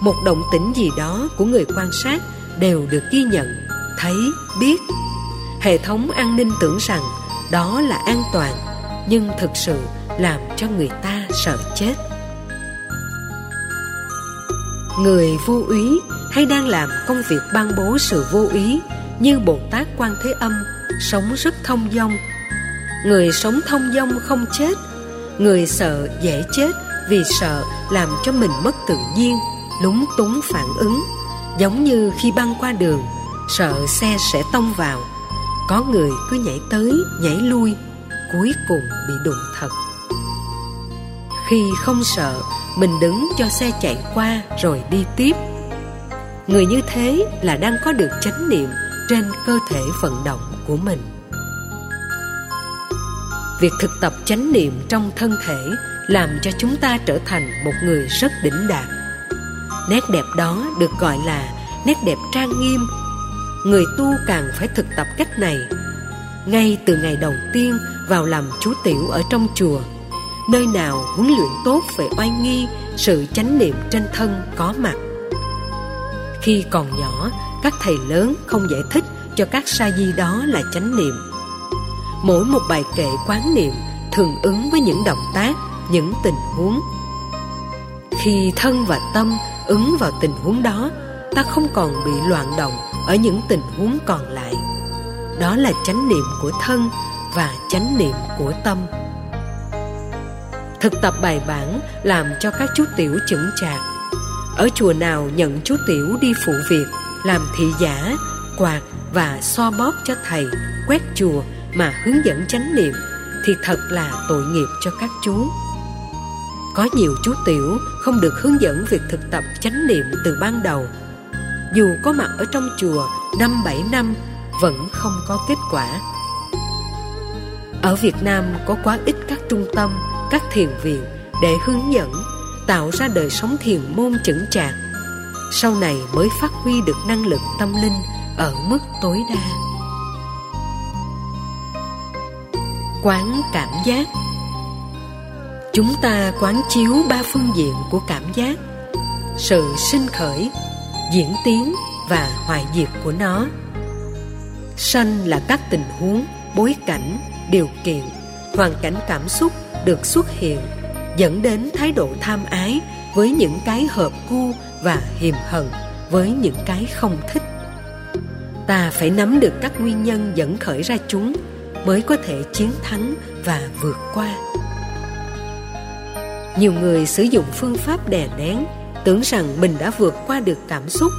Một động tĩnh gì đó của người quan sát đều được ghi nhận, thấy, biết. Hệ thống an ninh tưởng rằng đó là an toàn, nhưng thực sự làm cho người ta sợ chết. Người vô úy hay đang làm công việc ban bố sự vô ý như Bồ Tát Quan Thế Âm sống rất thông dong. Người sống thông dong không chết, người sợ dễ chết vì sợ làm cho mình mất tự nhiên, lúng túng phản ứng, giống như khi băng qua đường, sợ xe sẽ tông vào. Có người cứ nhảy tới, nhảy lui, cuối cùng bị đụng thật. Khi không sợ, mình đứng cho xe chạy qua rồi đi tiếp. Người như thế là đang có được chánh niệm trên cơ thể vận động của mình. Việc thực tập chánh niệm trong thân thể làm cho chúng ta trở thành một người rất đỉnh đạt. Nét đẹp đó được gọi là nét đẹp trang nghiêm. Người tu càng phải thực tập cách này. Ngay từ ngày đầu tiên vào làm chú tiểu ở trong chùa, nơi nào huấn luyện tốt về oai nghi, sự chánh niệm trên thân có mặt. Khi còn nhỏ, các thầy lớn không giải thích cho các sa di đó là chánh niệm. Mỗi một bài kệ quán niệm thường ứng với những động tác những tình huống khi thân và tâm ứng vào tình huống đó ta không còn bị loạn động ở những tình huống còn lại đó là chánh niệm của thân và chánh niệm của tâm thực tập bài bản làm cho các chú tiểu chững chạc. Ở chùa nào nhận chú tiểu đi phụ việc làm thị giả quạt và so bóp cho thầy quét chùa mà hướng dẫn chánh niệm thì thật là tội nghiệp cho các chú. Có nhiều chú tiểu không được hướng dẫn việc thực tập chánh niệm từ ban đầu. Dù có mặt ở trong chùa năm bảy năm vẫn không có kết quả. Ở Việt Nam có quá ít các trung tâm, các thiền viện để hướng dẫn, Tạo ra đời sống thiền môn chững chạc. Sau này mới phát huy được năng lực tâm linh ở mức tối đa. Quán cảm giác. Chúng ta quán chiếu ba phương diện của cảm giác, sự sinh khởi, diễn tiến và hoại diệt của nó. Sanh là các tình huống, bối cảnh, điều kiện hoàn cảnh cảm xúc được xuất hiện, dẫn đến thái độ tham ái với những cái hợp gu và hiềm hận với những cái không thích. Ta phải nắm được các nguyên nhân dẫn khởi ra chúng mới có thể chiến thắng và vượt qua. Nhiều người sử dụng phương pháp đè nén, tưởng rằng mình đã vượt qua được cảm xúc.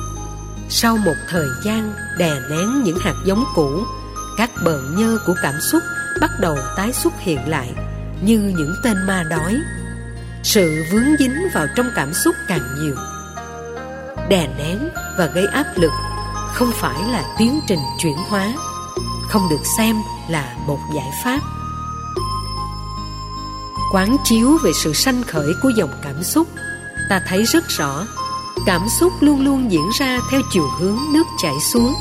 Sau một thời gian đè nén những hạt giống cũ, các bợn nhơ của cảm xúc bắt đầu tái xuất hiện lại, như những tên ma đói. Sự vướng dính vào trong cảm xúc càng nhiều, đè nén và gây áp lực không phải là tiến trình chuyển hóa, không được xem là một giải pháp. Quán chiếu về sự sanh khởi của dòng cảm xúc, ta thấy rất rõ, cảm xúc luôn luôn diễn ra theo chiều hướng nước chảy xuống,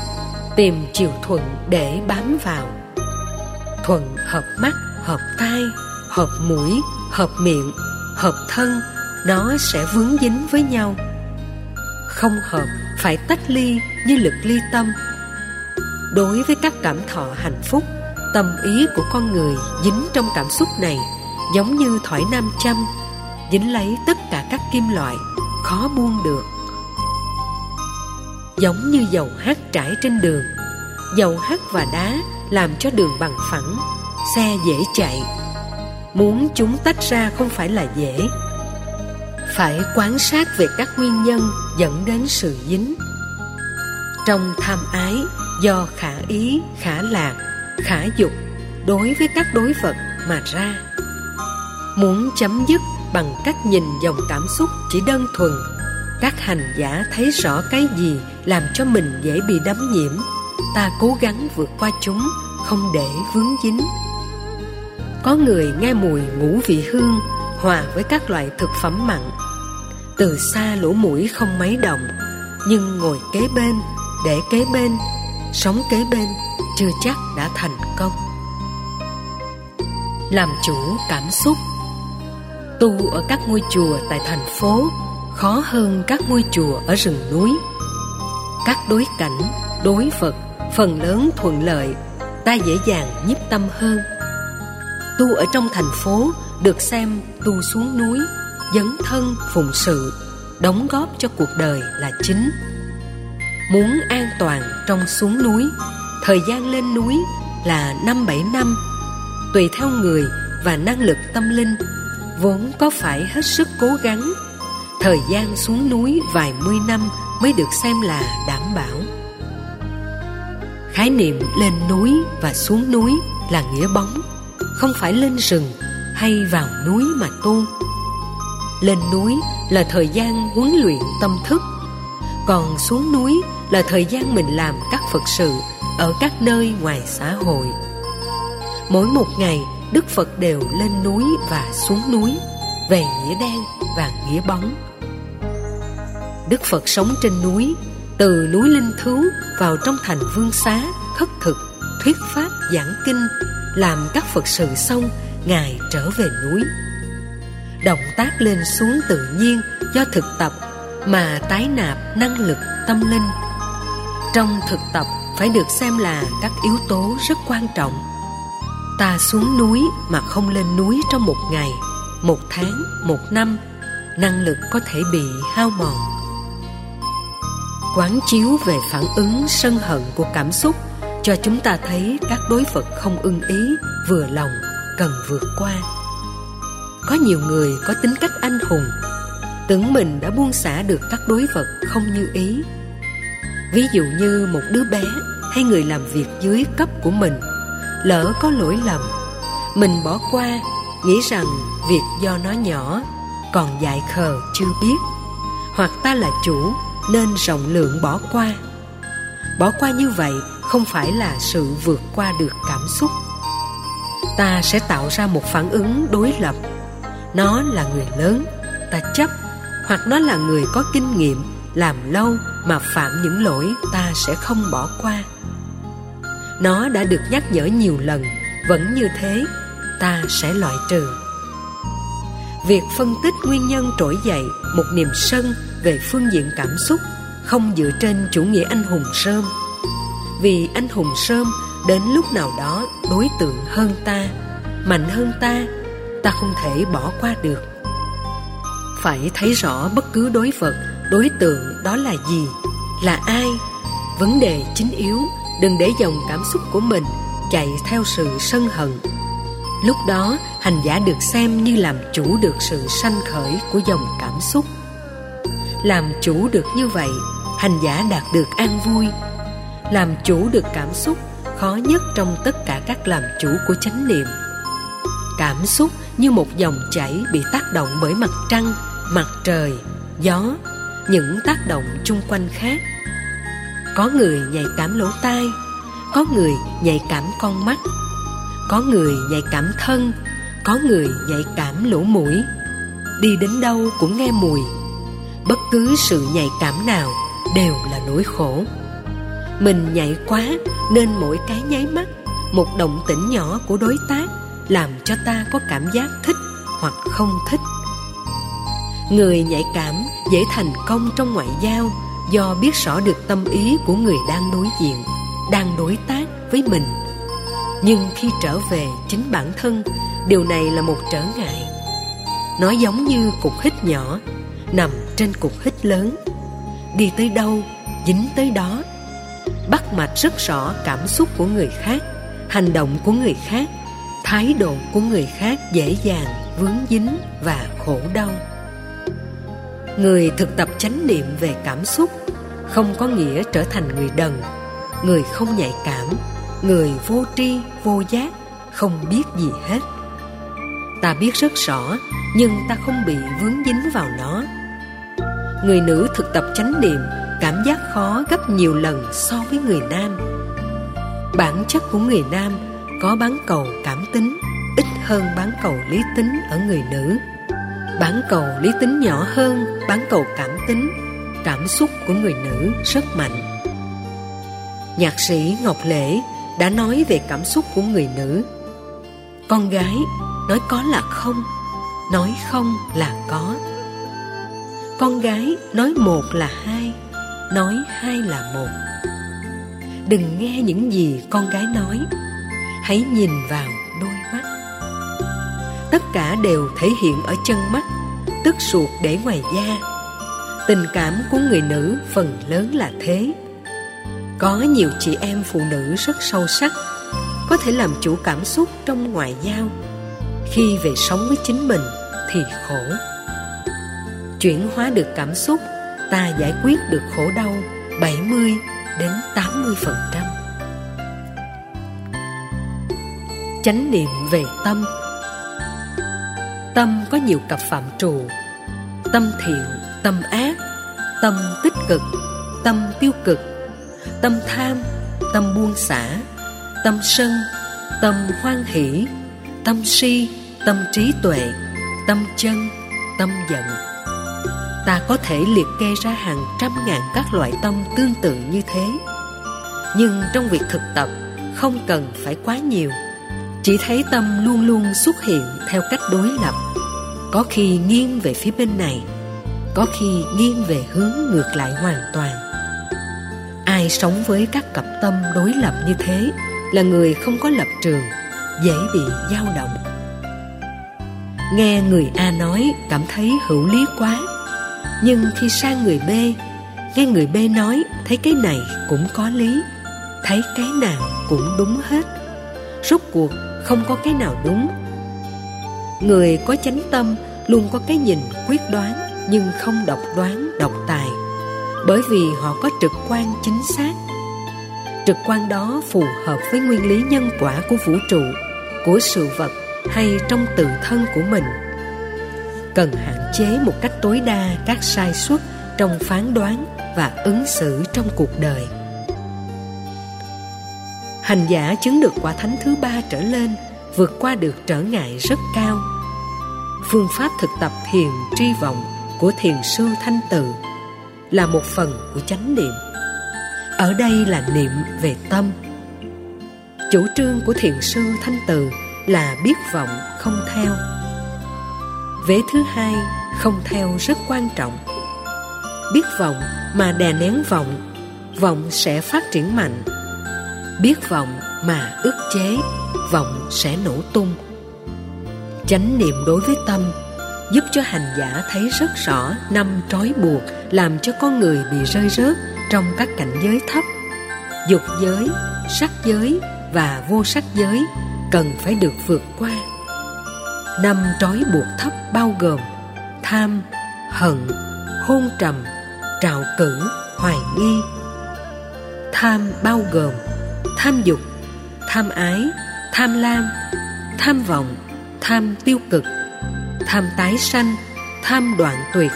tìm chiều thuận để bám vào thuận hợp mắt, hợp tai, hợp mũi, hợp miệng, hợp thân, nó sẽ vướng dính với nhau. Không hợp, phải tách ly như lực ly tâm. Đối với các cảm thọ hạnh phúc, tâm ý của con người dính trong cảm xúc này, giống như thỏi nam châm, dính lấy tất cả các kim loại, khó buông được. Giống như dầu hát trải trên đường, dầu hát và đá làm cho đường bằng phẳng, xe dễ chạy. Muốn chúng tách ra không phải là dễ. Phải quan sát về các nguyên nhân dẫn đến sự dính. Trong tham ái, do khả ý, khả lạc, khả dục đối với các đối vật mà ra. Muốn chấm dứt bằng cách nhìn dòng cảm xúc chỉ đơn thuần, các hành giả thấy rõ cái gì làm cho mình dễ bị đắm nhiễm ta cố gắng vượt qua chúng không để vướng dính. Có người nghe mùi ngũ vị hương hòa với các loại thực phẩm mặn. Từ xa lỗ mũi không mấy đồng, nhưng ngồi kế bên để kế bên sống kế bên chưa chắc đã thành công. Làm chủ cảm xúc. Tu ở các ngôi chùa tại thành phố khó hơn các ngôi chùa ở rừng núi. Các đối cảnh đối vật phần lớn thuận lợi, ta dễ dàng nhiếp tâm hơn. Tu ở trong thành phố được xem tu xuống núi, dấn thân phụng sự, đóng góp cho cuộc đời là chính. Muốn an toàn trong xuống núi, thời gian lên núi là năm bảy năm, tùy theo người và năng lực tâm linh, vốn có phải hết sức cố gắng. Thời gian xuống núi vài mươi năm mới được xem là đảm bảo khái niệm lên núi và xuống núi là nghĩa bóng. Không phải lên rừng hay vào núi mà tu. Lên núi là thời gian huấn luyện tâm thức. Còn xuống núi là thời gian mình làm các phật sự ở các nơi ngoài xã hội. Mỗi một ngày, đức phật đều lên núi và xuống núi về nghĩa đen và nghĩa bóng. Đức phật sống trên núi từ núi linh thứu vào trong thành vương xá khất thực, thuyết pháp, giảng kinh, làm các phật sự xong, ngài trở về núi. Động tác lên xuống tự nhiên do thực tập mà tái nạp năng lực tâm linh. Trong thực tập phải được xem là các yếu tố rất quan trọng. Ta xuống núi mà không lên núi trong một ngày, một tháng, một năm, năng lực có thể bị hao mòn quán chiếu về phản ứng, sân hận của cảm xúc, cho chúng ta thấy các đối vật không ưng ý, vừa lòng, cần vượt qua. Có nhiều người có tính cách anh hùng, tưởng mình đã buông xả được các đối vật không như ý. Ví dụ như một đứa bé hay người làm việc dưới cấp của mình, lỡ có lỗi lầm, mình bỏ qua, nghĩ rằng việc do nó nhỏ, còn dại khờ chưa biết, hoặc ta là chủ nên rộng lượng bỏ qua. Bỏ qua như vậy không phải là sự vượt qua được cảm xúc. Ta sẽ tạo ra một phản ứng đối lập. Nó là người lớn, ta chấp, hoặc nó là người có kinh nghiệm, làm lâu mà phạm những lỗi ta sẽ không bỏ qua. Nó đã được nhắc nhở nhiều lần, vẫn như thế, ta sẽ loại trừ. Việc phân tích nguyên nhân trỗi dậy, một niềm sân về phương diện cảm xúc, không dựa trên chủ nghĩa anh hùng sơm vì anh hùng sơm đến lúc nào đó đối tượng hơn ta, mạnh hơn ta ta không thể bỏ qua được. Phải thấy rõ bất cứ đối vật, đối tượng đó là gì, là ai. Vấn đề chính yếu, đừng để dòng cảm xúc của mình chạy theo sự sân hận. Lúc đó, hành giả được xem như làm chủ được sự sanh khởi của dòng cảm xúc làm chủ được như vậy, hành giả đạt được an vui. Làm chủ được cảm xúc, khó nhất trong tất cả các làm chủ của chánh niệm. Cảm xúc như một dòng chảy bị tác động bởi mặt trăng, mặt trời, gió, những tác động chung quanh khác. Có người nhạy cảm lỗ tai, có người nhạy cảm con mắt, có người nhạy cảm thân, có người nhạy cảm lỗ mũi. Đi đến đâu cũng nghe mùi bất cứ sự nhạy cảm nào đều là nỗi khổ. Mình nhạy quá nên mỗi cái nháy mắt, một động tĩnh nhỏ của đối tác làm cho ta có cảm giác thích hoặc không thích. Người nhạy cảm dễ thành công trong ngoại giao do biết rõ được tâm ý của người đang đối diện, đang đối tác với mình. Nhưng khi trở về chính bản thân, điều này là một trở ngại. Nó giống như cục hít nhỏ, nằm trên cục hít lớn. Đi tới đâu, dính tới đó. Bắt mạch rất rõ cảm xúc của người khác, hành động của người khác, thái độ của người khác dễ dàng, vướng dính và khổ đau. Người thực tập chánh niệm về cảm xúc không có nghĩa trở thành người đần. Người không nhạy cảm, người vô tri, vô giác, không biết gì hết. Ta biết rất rõ, nhưng ta không bị vướng dính vào nó người nữ thực tập chánh niệm, cảm giác khó gấp nhiều lần so với người nam. Bản chất của người nam có bán cầu cảm tính, ít hơn bán cầu lý tính ở người nữ. Bán cầu lý tính nhỏ hơn bán cầu cảm tính, cảm xúc của người nữ rất mạnh. Nhạc sĩ ngọc lễ đã nói về cảm xúc của người nữ. Con gái nói có là không, nói không là có con gái nói một là hai, nói hai là một. Đừng nghe những gì con gái nói, hãy nhìn vào đôi mắt. Tất cả đều thể hiện ở chân mắt, tức ruột để ngoài da. Tình cảm của người nữ phần lớn là thế. Có nhiều chị em phụ nữ rất sâu sắc, có thể làm chủ cảm xúc trong ngoại giao. Khi về sống với chính mình thì khổ chuyển hóa được cảm xúc, ta giải quyết được khổ đau 70 đến 80 phần trăm. Chánh niệm về tâm. Tâm có nhiều cặp phạm trù. Tâm thiện, tâm ác, tâm tích cực, tâm tiêu cực, tâm tham, tâm buông xả, tâm sân, tâm hoan hỷ, tâm si, tâm trí tuệ, tâm chân, tâm giận ta có thể liệt kê ra hàng trăm ngàn các loại tâm tương tự như thế. Nhưng trong việc thực tập, không cần phải quá nhiều. Chỉ thấy tâm luôn luôn xuất hiện theo cách đối lập. Có khi nghiêng về phía bên này, có khi nghiêng về hướng ngược lại hoàn toàn. Ai sống với các cặp tâm đối lập như thế là người không có lập trường, dễ bị dao động. Nghe người a nói, cảm thấy hữu lý quá nhưng khi sang người b, nghe người b nói, thấy cái này cũng có lý, thấy cái nào cũng đúng hết. Rốt cuộc không có cái nào đúng. Người có chánh tâm luôn có cái nhìn quyết đoán, nhưng không độc đoán, độc tài, bởi vì họ có trực quan chính xác. Trực quan đó phù hợp với nguyên lý nhân quả của vũ trụ, của sự vật hay trong tự thân của mình cần hạn chế một cách tối đa các sai suất trong phán đoán và ứng xử trong cuộc đời. Hành giả chứng được quả thánh thứ ba trở lên vượt qua được trở ngại rất cao. Phương pháp thực tập thiền tri vọng của thiền sư thanh tự là một phần của chánh niệm. Ở đây là niệm về tâm. Chủ trương của thiền sư thanh từ là biết vọng không theo vế thứ hai không theo rất quan trọng. Biết vọng mà đè nén vọng vọng sẽ phát triển mạnh. Biết vọng mà ức chế, vọng sẽ nổ tung. Chánh niệm đối với tâm giúp cho hành giả thấy rất rõ năm trói buộc làm cho con người bị rơi rớt trong các cảnh giới thấp. Dục giới, sắc giới và vô sắc giới cần phải được vượt qua năm trói buộc thấp bao gồm tham, hận, hôn trầm, trào cử, hoài nghi. Tham bao gồm tham dục, tham ái, tham lam, tham vọng, tham tiêu cực, tham tái sanh, tham đoạn tuyệt,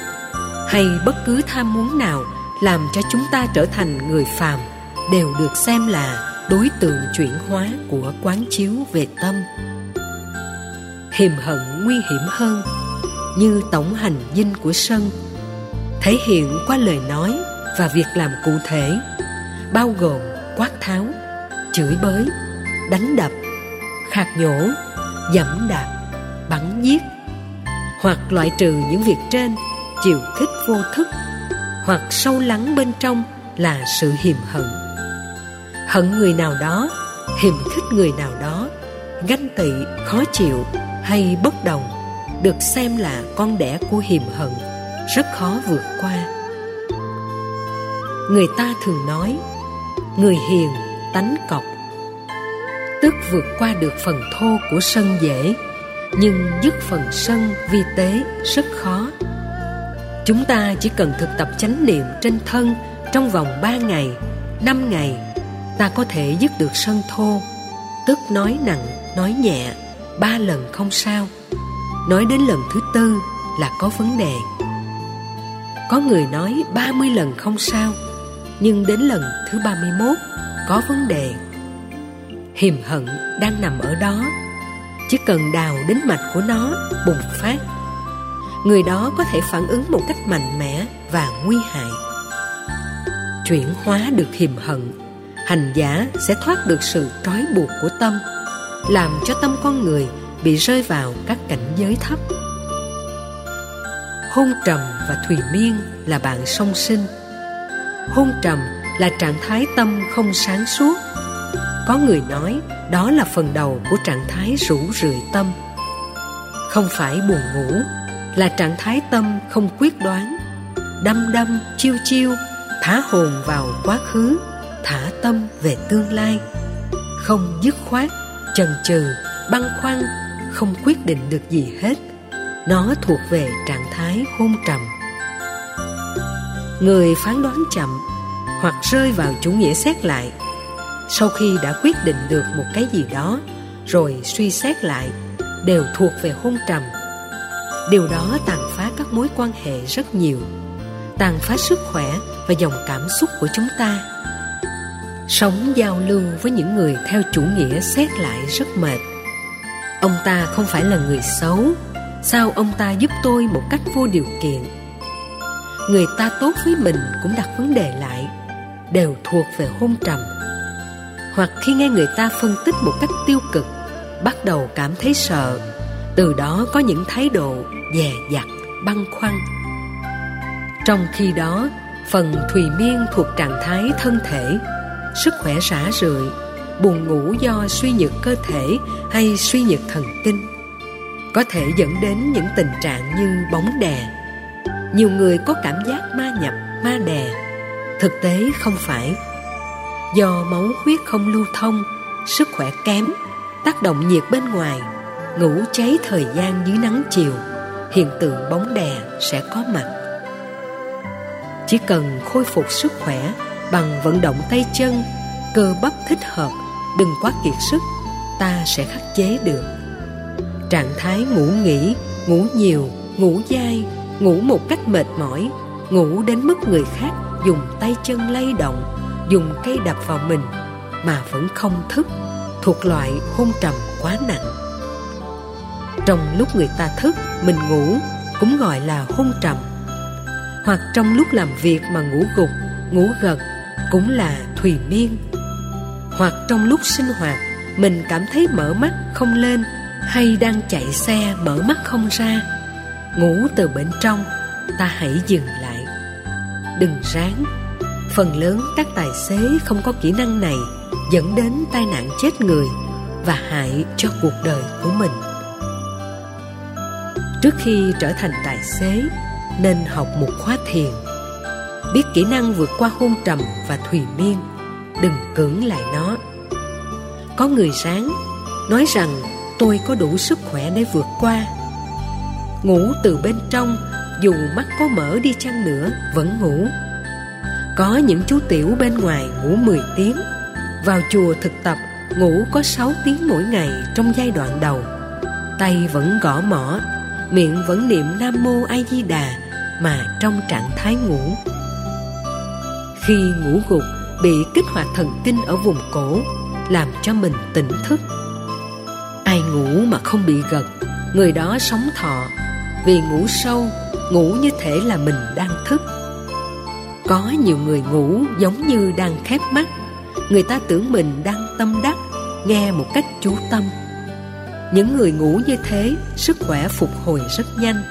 hay bất cứ tham muốn nào làm cho chúng ta trở thành người phàm đều được xem là đối tượng chuyển hóa của quán chiếu về tâm hiềm hận nguy hiểm hơn, như tổng hành dinh của sân, thể hiện qua lời nói và việc làm cụ thể, bao gồm quát tháo, chửi bới, đánh đập, khạc nhổ, dẫm đạp, bắn giết, hoặc loại trừ những việc trên chịu khích vô thức, hoặc sâu lắng bên trong là sự hiềm hận. Hận người nào đó, hiềm khích người nào đó, ganh tị, khó chịu hay bất đồng được xem là con đẻ của hiềm hận, rất khó vượt qua. Người ta thường nói, người hiền tánh cọc. Tức vượt qua được phần thô của sân dễ, nhưng dứt phần sân vi tế rất khó. Chúng ta chỉ cần thực tập chánh niệm trên thân trong vòng ba ngày, năm ngày, ta có thể dứt được sân thô. Tức nói nặng, nói nhẹ ba lần không sao. Nói đến lần thứ tư là có vấn đề. Có người nói ba mươi lần không sao, nhưng đến lần thứ ba mươi 31 có vấn đề. Hiềm hận đang nằm ở đó. Chỉ cần đào đến mạch của nó bùng phát, người đó có thể phản ứng một cách mạnh mẽ và nguy hại. Chuyển hóa được hiềm hận, hành giả sẽ thoát được sự trói buộc của tâm làm cho tâm con người bị rơi vào các cảnh giới thấp. Hôn trầm và thùy miên là bạn song sinh. Hôn trầm là trạng thái tâm không sáng suốt. Có người nói đó là phần đầu của trạng thái rủ rượi tâm. Không phải buồn ngủ, là trạng thái tâm không quyết đoán. Đăm đăm, chiêu chiêu, thả hồn vào quá khứ, thả tâm về tương lai. Không dứt khoát chần chừ, băn khoăn, không quyết định được gì hết. Nó thuộc về trạng thái hôn trầm. Người phán đoán chậm hoặc rơi vào chủ nghĩa xét lại, sau khi đã quyết định được một cái gì đó rồi suy xét lại, đều thuộc về hôn trầm. Điều đó tàn phá các mối quan hệ rất nhiều, tàn phá sức khỏe và dòng cảm xúc của chúng ta sống giao lưu với những người theo chủ nghĩa xét lại rất mệt. Ông ta không phải là người xấu. Sao ông ta giúp tôi một cách vô điều kiện? Người ta tốt với mình cũng đặt vấn đề lại, đều thuộc về hôn trầm. Hoặc khi nghe người ta phân tích một cách tiêu cực, bắt đầu cảm thấy sợ. Từ đó có những thái độ dè dặt, băn khoăn. Trong khi đó, phần thùy miên thuộc trạng thái thân thể sức khỏe rã rượi, buồn ngủ do suy nhược cơ thể hay suy nhược thần kinh, có thể dẫn đến những tình trạng như bóng đè. Nhiều người có cảm giác ma nhập, ma đè. Thực tế không phải. Do máu huyết không lưu thông, sức khỏe kém, tác động nhiệt bên ngoài, ngủ cháy thời gian dưới nắng chiều, hiện tượng bóng đè sẽ có mặt. Chỉ cần khôi phục sức khỏe bằng vận động tay chân, cơ bắp thích hợp, đừng quá kiệt sức, ta sẽ khắc chế được. Trạng thái ngủ nghỉ, ngủ nhiều, ngủ dai, ngủ một cách mệt mỏi, ngủ đến mức người khác dùng tay chân lay động, dùng cây đập vào mình, mà vẫn không thức, thuộc loại hôn trầm quá nặng. Trong lúc người ta thức, mình ngủ cũng gọi là hôn trầm. Hoặc trong lúc làm việc mà ngủ gục, ngủ gật cũng là thùy miên. Hoặc trong lúc sinh hoạt, mình cảm thấy mở mắt không lên hay đang chạy xe mở mắt không ra, ngủ từ bên trong, ta hãy dừng lại. Đừng ráng. Phần lớn các tài xế không có kỹ năng này dẫn đến tai nạn chết người và hại cho cuộc đời của mình. Trước khi trở thành tài xế, nên học một khóa thiền biết kỹ năng vượt qua hôn trầm và thùy miên. Đừng cưỡng lại nó. Có người sáng nói rằng, tôi có đủ sức khỏe để vượt qua. Ngủ từ bên trong, dù mắt có mở đi chăng nữa, vẫn ngủ. Có những chú tiểu bên ngoài ngủ 10 tiếng. Vào chùa thực tập, ngủ có 6 tiếng mỗi ngày trong giai đoạn đầu. Tay vẫn gõ mỏ miệng vẫn niệm nam mô a di đà mà trong trạng thái ngủ khi ngủ gục bị kích hoạt thần kinh ở vùng cổ, làm cho mình tỉnh thức. Ai ngủ mà không bị gật, người đó sống thọ. Vì ngủ sâu, ngủ như thể là mình đang thức. Có nhiều người ngủ giống như đang khép mắt. Người ta tưởng mình đang tâm đắc, nghe một cách chú tâm. Những người ngủ như thế, sức khỏe phục hồi rất nhanh.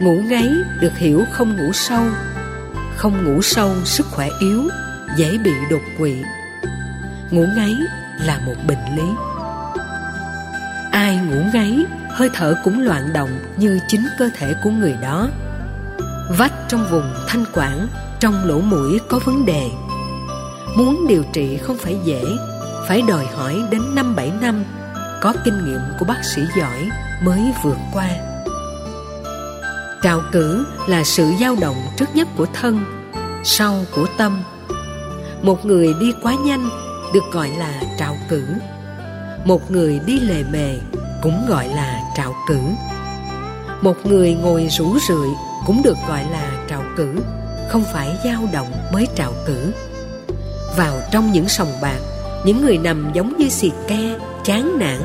Ngủ ngáy được hiểu không ngủ sâu không ngủ sâu, sức khỏe yếu, dễ bị đột quỵ. Ngủ ngáy là một bệnh lý. Ai ngủ ngáy, hơi thở cũng loạn động như chính cơ thể của người đó. Vách trong vùng thanh quản, trong lỗ mũi có vấn đề. Muốn điều trị không phải dễ, phải đòi hỏi đến năm bảy năm. Có kinh nghiệm của bác sĩ giỏi mới vượt qua trào cử là sự dao động trước nhất của thân, sau của tâm. Một người đi quá nhanh được gọi là trào cử. Một người đi lề mề cũng gọi là trào cử. Một người ngồi rủ rượi cũng được gọi là trào cử, không phải dao động mới trào cử. Vào trong những sòng bạc, những người nằm giống như xì ke, chán nản,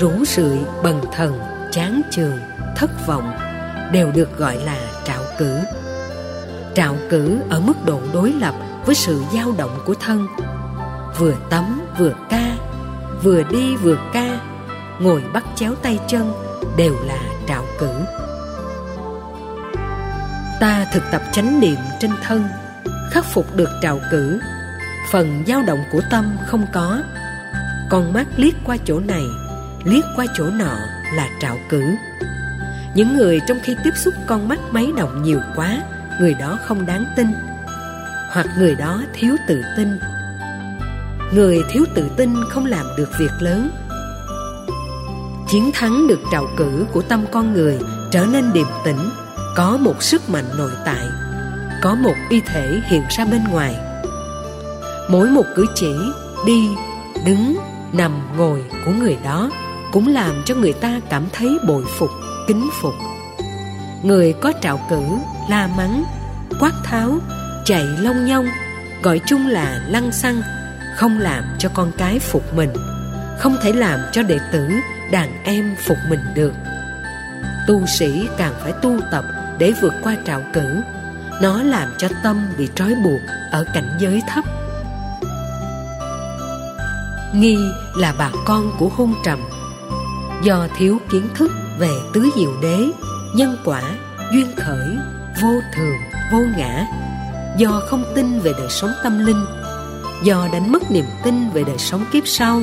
rủ rượi, bần thần, chán chường, thất vọng đều được gọi là trạo cử. Trạo cử ở mức độ đối lập với sự dao động của thân. Vừa tắm, vừa ca, vừa đi, vừa ca, ngồi bắt chéo tay chân đều là trạo cử. Ta thực tập chánh niệm trên thân, khắc phục được trạo cử. Phần dao động của tâm không có. Con mắt liếc qua chỗ này, liếc qua chỗ nọ là trạo cử những người trong khi tiếp xúc con mắt máy động nhiều quá, người đó không đáng tin. Hoặc người đó thiếu tự tin. Người thiếu tự tin không làm được việc lớn. Chiến thắng được trào cử của tâm con người trở nên điềm tĩnh, có một sức mạnh nội tại, có một y thể hiện ra bên ngoài. Mỗi một cử chỉ, đi, đứng, nằm, ngồi của người đó cũng làm cho người ta cảm thấy bội phục kính phục. Người có trạo cử, la mắng, quát tháo, chạy long nhong gọi chung là lăng xăng, không làm cho con cái phục mình, không thể làm cho đệ tử, đàn em phục mình được. Tu sĩ càng phải tu tập để vượt qua trạo cử. Nó làm cho tâm bị trói buộc ở cảnh giới thấp. Nghi là bà con của hôn trầm. Do thiếu kiến thức về tứ diệu đế, nhân quả, duyên khởi, vô thường, vô ngã. Do không tin về đời sống tâm linh, do đánh mất niềm tin về đời sống kiếp sau,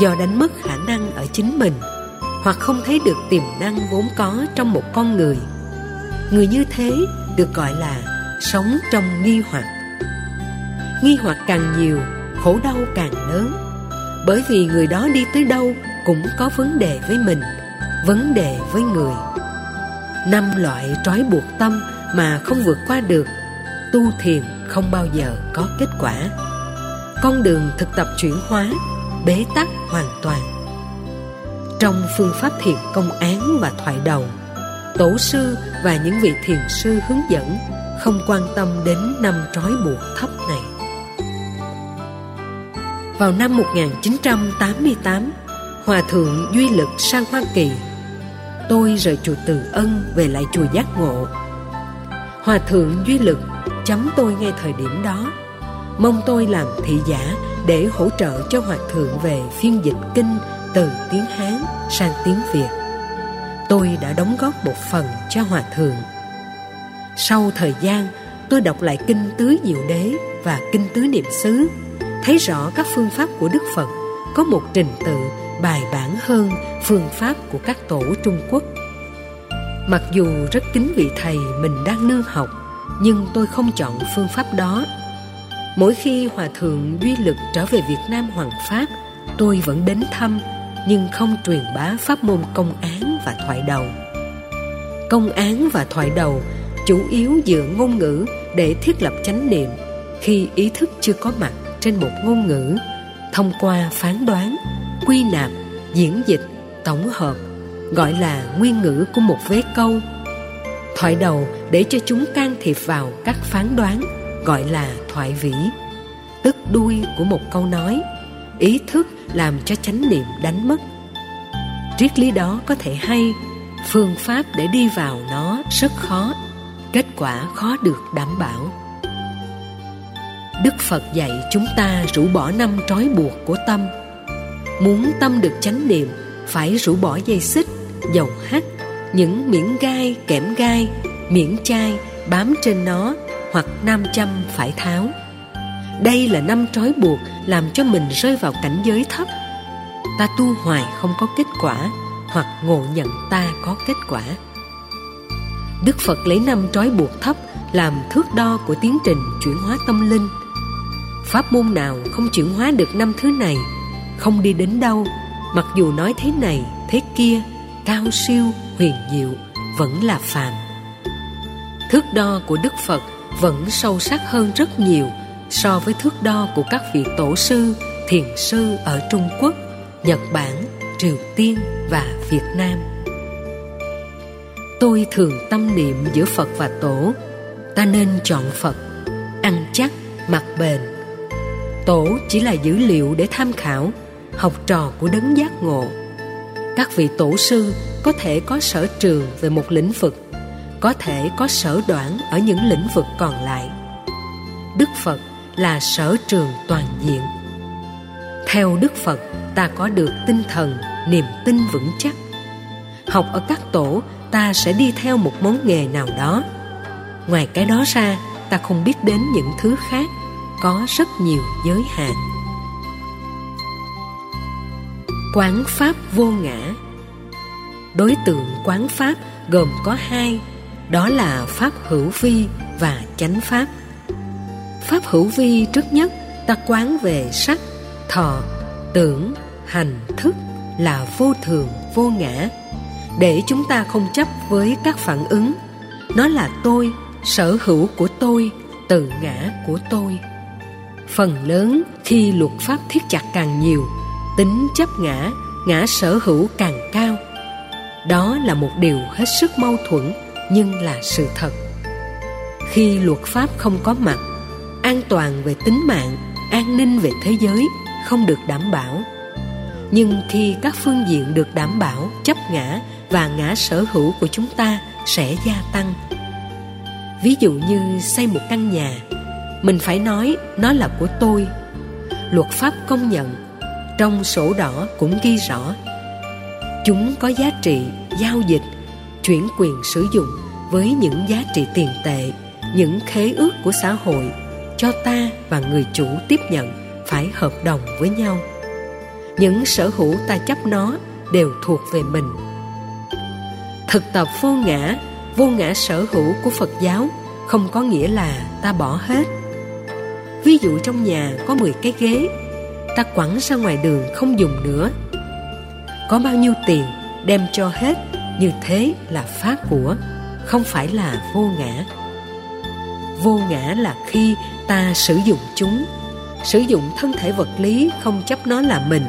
do đánh mất khả năng ở chính mình, hoặc không thấy được tiềm năng vốn có trong một con người. Người như thế được gọi là sống trong nghi hoặc. Nghi hoặc càng nhiều, khổ đau càng lớn. Bởi vì người đó đi tới đâu cũng có vấn đề với mình vấn đề với người. Năm loại trói buộc tâm mà không vượt qua được, tu thiền không bao giờ có kết quả. Con đường thực tập chuyển hóa, bế tắc hoàn toàn. Trong phương pháp thiền công án và thoại đầu, tổ sư và những vị thiền sư hướng dẫn không quan tâm đến năm trói buộc thấp này. Vào năm 1988 Hòa thượng Duy Lực sang Hoa Kỳ Tôi rời chùa Từ Ân về lại chùa Giác Ngộ. Hòa thượng Duy Lực chấm tôi ngay thời điểm đó. Mong tôi làm thị giả để hỗ trợ cho Hòa thượng về phiên dịch kinh từ tiếng Hán sang tiếng Việt. Tôi đã đóng góp một phần cho Hòa thượng. Sau thời gian, tôi đọc lại kinh Tứ Diệu Đế và kinh Tứ Niệm xứ, Thấy rõ các phương pháp của Đức Phật có một trình tự bài bản hơn phương pháp của các tổ Trung Quốc. Mặc dù rất kính vị thầy mình đang nương học, nhưng tôi không chọn phương pháp đó. Mỗi khi Hòa Thượng Duy Lực trở về Việt Nam Hoàng Pháp, tôi vẫn đến thăm, nhưng không truyền bá pháp môn công án và thoại đầu. Công án và thoại đầu chủ yếu dựa ngôn ngữ để thiết lập chánh niệm khi ý thức chưa có mặt trên một ngôn ngữ thông qua phán đoán, quy nạp, diễn dịch, tổng hợp, gọi là nguyên ngữ của một vế câu. Thoại đầu để cho chúng can thiệp vào các phán đoán, gọi là thoại vĩ. Tức đuôi của một câu nói, ý thức làm cho chánh niệm đánh mất. Triết lý đó có thể hay, phương pháp để đi vào nó rất khó, kết quả khó được đảm bảo đức phật dạy chúng ta rũ bỏ năm trói buộc của tâm. Muốn tâm được chánh niệm, phải rũ bỏ dây xích dầu hắt, những miễn gai, kẽm gai, miễn chai, bám trên nó, hoặc nam châm phải tháo. Đây là năm trói buộc làm cho mình rơi vào cảnh giới thấp. Ta tu hoài không có kết quả, hoặc ngộ nhận ta có kết quả. Đức Phật lấy năm trói buộc thấp làm thước đo của tiến trình chuyển hóa tâm linh. Pháp môn nào không chuyển hóa được năm thứ này, không đi đến đâu, mặc dù nói thế này, thế kia, cao siêu, huyền diệu, vẫn là phàm. Thước đo của Đức Phật vẫn sâu sắc hơn rất nhiều so với thước đo của các vị tổ sư, thiền sư ở Trung Quốc, Nhật Bản, Triều Tiên và Việt Nam. Tôi thường tâm niệm giữa Phật và Tổ, ta nên chọn Phật, ăn chắc, mặc bền. Tổ chỉ là dữ liệu để tham khảo, học trò của đấng giác ngộ. Các vị tổ sư có thể có sở trường về một lĩnh vực có thể có sở đoản ở những lĩnh vực còn lại. Đức phật là sở trường toàn diện. Theo đức phật ta có được tinh thần niềm tin vững chắc. Học ở các tổ ta sẽ đi theo một món nghề nào đó. Ngoài cái đó ra ta không biết đến những thứ khác có rất nhiều giới hạn. Quán pháp vô ngã. Đối tượng quán pháp gồm có hai, đó là pháp hữu vi và chánh pháp. Pháp hữu vi trước nhất ta quán về sắc, thọ, tưởng, hành, thức là vô thường, vô ngã. Để chúng ta không chấp với các phản ứng, nó là tôi, sở hữu của tôi, tự ngã của tôi phần lớn khi luật pháp thiết chặt càng nhiều, tính chấp ngã ngã sở hữu càng cao. Đó là một điều hết sức mâu thuẫn, nhưng là sự thật. Khi luật pháp không có mặt, an toàn về tính mạng, an ninh về thế giới không được đảm bảo. Nhưng khi các phương diện được đảm bảo, chấp ngã và ngã sở hữu của chúng ta sẽ gia tăng. Ví dụ như xây một căn nhà mình phải nói nó là của tôi. Luật pháp công nhận, trong sổ đỏ cũng ghi rõ. Chúng có giá trị giao dịch, chuyển quyền sử dụng với những giá trị tiền tệ, những khế ước của xã hội cho ta và người chủ tiếp nhận phải hợp đồng với nhau. Những sở hữu ta chấp nó đều thuộc về mình. Thực tập vô ngã vô ngã sở hữu của phật giáo không có nghĩa là ta bỏ hết ví dụ trong nhà có 10 cái ghế, ta quẳng ra ngoài đường không dùng nữa. Có bao nhiêu tiền đem cho hết, như thế là phá của, không phải là vô ngã. Vô ngã là khi ta sử dụng chúng, sử dụng thân thể vật lý không chấp nó là mình,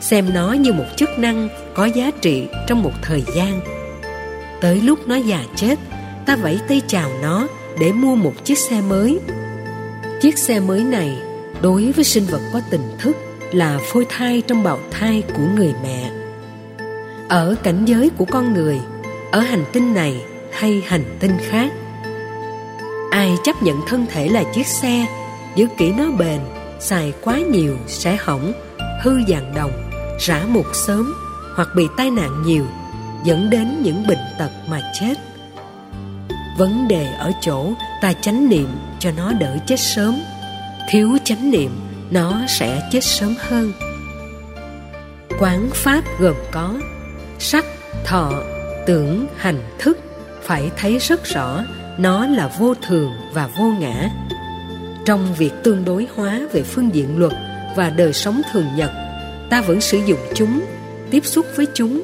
xem nó như một chức năng có giá trị trong một thời gian. Tới lúc nó già chết, ta vẫy tay chào nó để mua một chiếc xe mới chiếc xe mới này đối với sinh vật có tình thức là phôi thai trong bào thai của người mẹ. Ở cảnh giới của con người, ở hành tinh này hay hành tinh khác, ai chấp nhận thân thể là chiếc xe giữ kỹ nó bền, xài quá nhiều sẽ hỏng, hư dàn đồng, rã mục sớm hoặc bị tai nạn nhiều, dẫn đến những bệnh tật mà chết vấn đề ở chỗ ta chánh niệm cho nó đỡ chết sớm. Thiếu chánh niệm, nó sẽ chết sớm hơn. Quán pháp gồm có sắc, thọ, tưởng, hành thức. Phải thấy rất rõ, nó là vô thường và vô ngã. Trong việc tương đối hóa về phương diện luật và đời sống thường nhật, ta vẫn sử dụng chúng, tiếp xúc với chúng,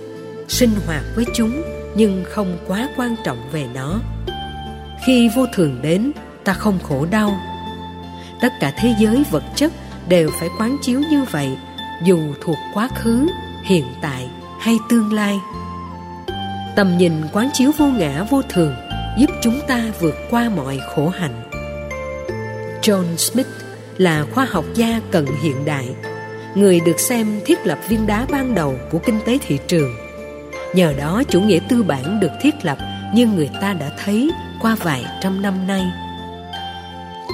sinh hoạt với chúng, nhưng không quá quan trọng về nó khi vô thường đến, ta không khổ đau. Tất cả thế giới vật chất đều phải quán chiếu như vậy, dù thuộc quá khứ, hiện tại hay tương lai. Tầm nhìn quán chiếu vô ngã vô thường giúp chúng ta vượt qua mọi khổ hạnh. John smith là khoa học gia cận hiện đại, người được xem thiết lập viên đá ban đầu của kinh tế thị trường. Nhờ đó chủ nghĩa tư bản được thiết lập như người ta đã thấy qua vài trăm năm nay.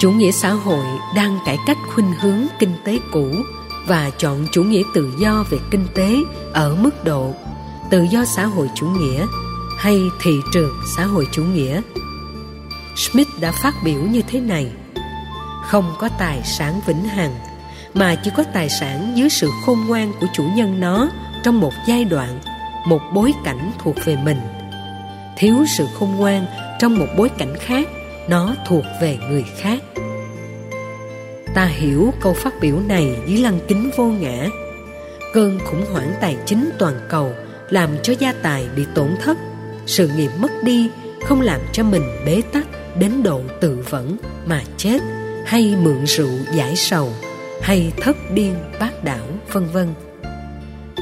Chủ nghĩa xã hội đang cải cách khuynh hướng kinh tế cũ và chọn chủ nghĩa tự do về kinh tế ở mức độ tự do xã hội chủ nghĩa hay thị trường xã hội chủ nghĩa. Smith đã phát biểu như thế này, không có tài sản vĩnh hằng, mà chỉ có tài sản dưới sự khôn ngoan của chủ nhân nó trong một giai đoạn, một bối cảnh thuộc về mình. Thiếu sự khôn ngoan trong một bối cảnh khác, nó thuộc về người khác. Ta hiểu câu phát biểu này dưới lăng kính vô ngã. Cơn khủng hoảng tài chính toàn cầu làm cho gia tài bị tổn thất. Sự nghiệp mất đi không làm cho mình bế tắc đến độ tự vẫn mà chết, hay mượn rượu giải sầu, hay thất điên bác đảo, vân vân.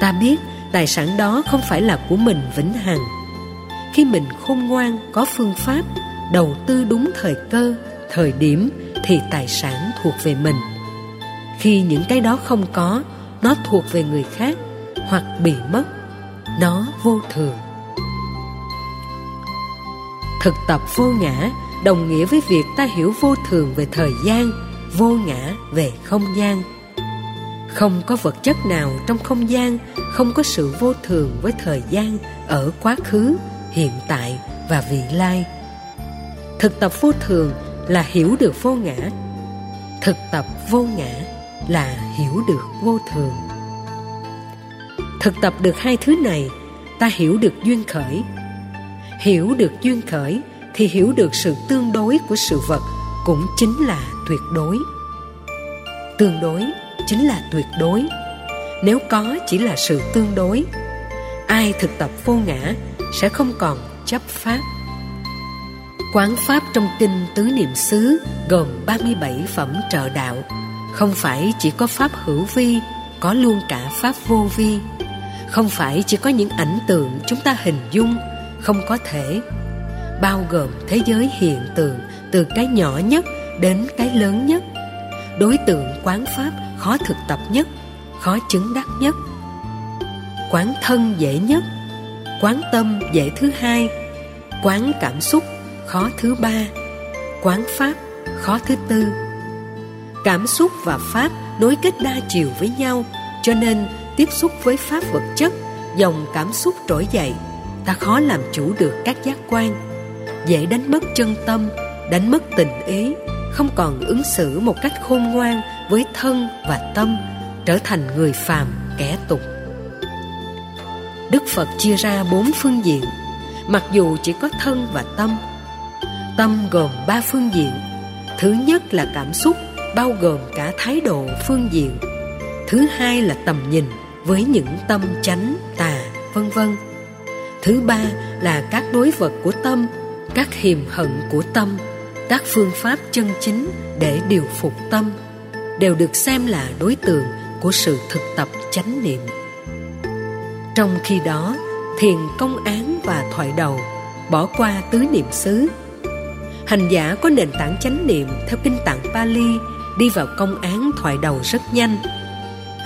Ta biết tài sản đó không phải là của mình vĩnh hằng khi mình khôn ngoan, có phương pháp, đầu tư đúng thời cơ, thời điểm thì tài sản thuộc về mình. Khi những cái đó không có, nó thuộc về người khác hoặc bị mất, nó vô thường. Thực tập vô ngã, đồng nghĩa với việc ta hiểu vô thường về thời gian, vô ngã về không gian. Không có vật chất nào trong không gian, không có sự vô thường với thời gian ở quá khứ hiện tại và vị lai. Thực tập vô thường là hiểu được vô ngã. Thực tập vô ngã là hiểu được vô thường. Thực tập được hai thứ này, ta hiểu được duyên khởi. Hiểu được duyên khởi thì hiểu được sự tương đối của sự vật cũng chính là tuyệt đối. Tương đối chính là tuyệt đối. Nếu có chỉ là sự tương đối, ai thực tập vô ngã sẽ không còn chấp pháp. Quán pháp trong kinh tứ niệm xứ gồm 37 phẩm trợ đạo. Không phải chỉ có pháp hữu vi, có luôn cả pháp vô vi. Không phải chỉ có những ảnh tượng chúng ta hình dung, không có thể. Bao gồm thế giới hiện tượng từ cái nhỏ nhất đến cái lớn nhất. Đối tượng quán pháp khó thực tập nhất, khó chứng đắc nhất. Quán thân dễ nhất quán tâm dễ thứ hai, quán cảm xúc khó thứ ba, quán pháp khó thứ tư. Cảm xúc và pháp nối kết đa chiều với nhau, cho nên tiếp xúc với pháp vật chất, dòng cảm xúc trỗi dậy, ta khó làm chủ được các giác quan. Dễ đánh mất chân tâm, đánh mất tình ý, không còn ứng xử một cách khôn ngoan với thân và tâm, trở thành người phàm kẻ tục đức phật chia ra bốn phương diện. Mặc dù chỉ có thân và tâm tâm gồm ba phương diện. Thứ nhất là cảm xúc, bao gồm cả thái độ phương diện. Thứ hai là tầm nhìn, với những tâm chánh, tà, vân vân. Thứ ba là các đối vật của tâm, các hiềm hận của tâm, các phương pháp chân chính để điều phục tâm, đều được xem là đối tượng của sự thực tập chánh niệm trong khi đó, thiền công án và thoại đầu, bỏ qua tứ niệm xứ. Hành giả có nền tảng chánh niệm theo kinh tạng Pali đi vào công án thoại đầu rất nhanh.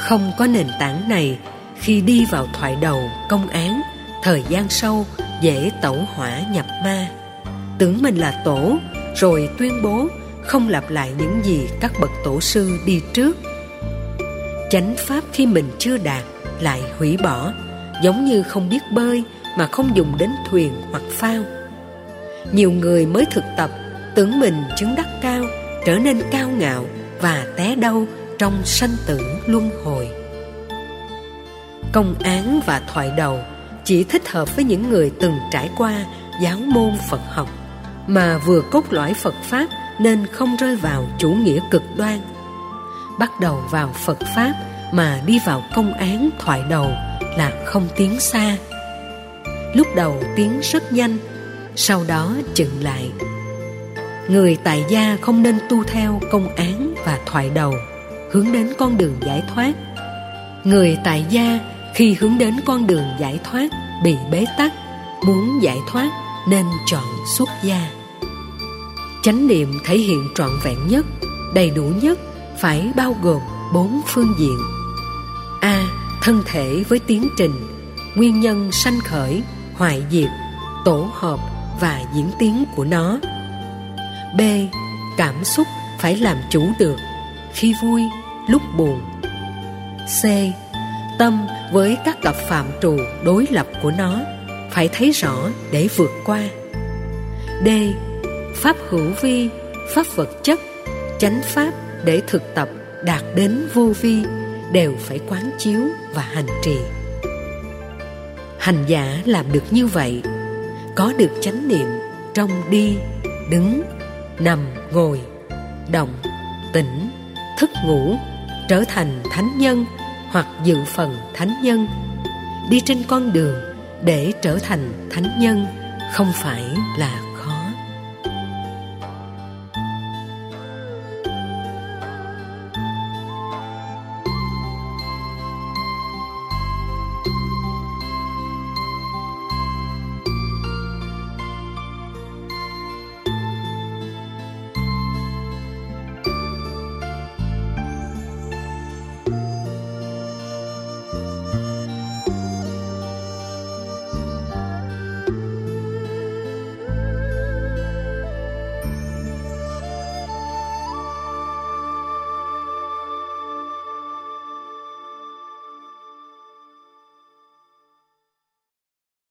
Không có nền tảng này, khi đi vào thoại đầu công án, thời gian sâu, dễ tẩu hỏa nhập ma. Tưởng mình là tổ, rồi tuyên bố không lặp lại những gì các bậc tổ sư đi trước. Chánh pháp khi mình chưa đạt lại hủy bỏ giống như không biết bơi mà không dùng đến thuyền hoặc phao. Nhiều người mới thực tập, tưởng mình chứng đắc cao, trở nên cao ngạo và té đau trong sanh tử luân hồi. Công án và thoại đầu chỉ thích hợp với những người từng trải qua giáo môn phật học, mà vừa cốt lõi phật pháp nên không rơi vào chủ nghĩa cực đoan. Bắt đầu vào phật pháp mà đi vào công án thoại đầu là không tiến xa. Lúc đầu tiến rất nhanh, sau đó chừng lại. Người tại gia không nên tu theo công án và thoại đầu, hướng đến con đường giải thoát. Người tại gia khi hướng đến con đường giải thoát bị bế tắc, muốn giải thoát nên chọn xuất gia. Chánh niệm thể hiện trọn vẹn nhất, đầy đủ nhất, phải bao gồm bốn phương diện. A thân thể với tiến trình, nguyên nhân sanh khởi, hoại diệt, tổ hợp và diễn tiến của nó. B. Cảm xúc phải làm chủ được, khi vui, lúc buồn. C. Tâm với các cặp phạm trù đối lập của nó, phải thấy rõ để vượt qua. D. Pháp hữu vi, pháp vật chất, chánh pháp để thực tập đạt đến vô vi đều phải quán chiếu và hành trì. Hành giả làm được như vậy, có được chánh niệm trong đi, đứng, nằm, ngồi, động, tỉnh, thức ngủ, trở thành thánh nhân hoặc dự phần thánh nhân, đi trên con đường để trở thành thánh nhân không phải là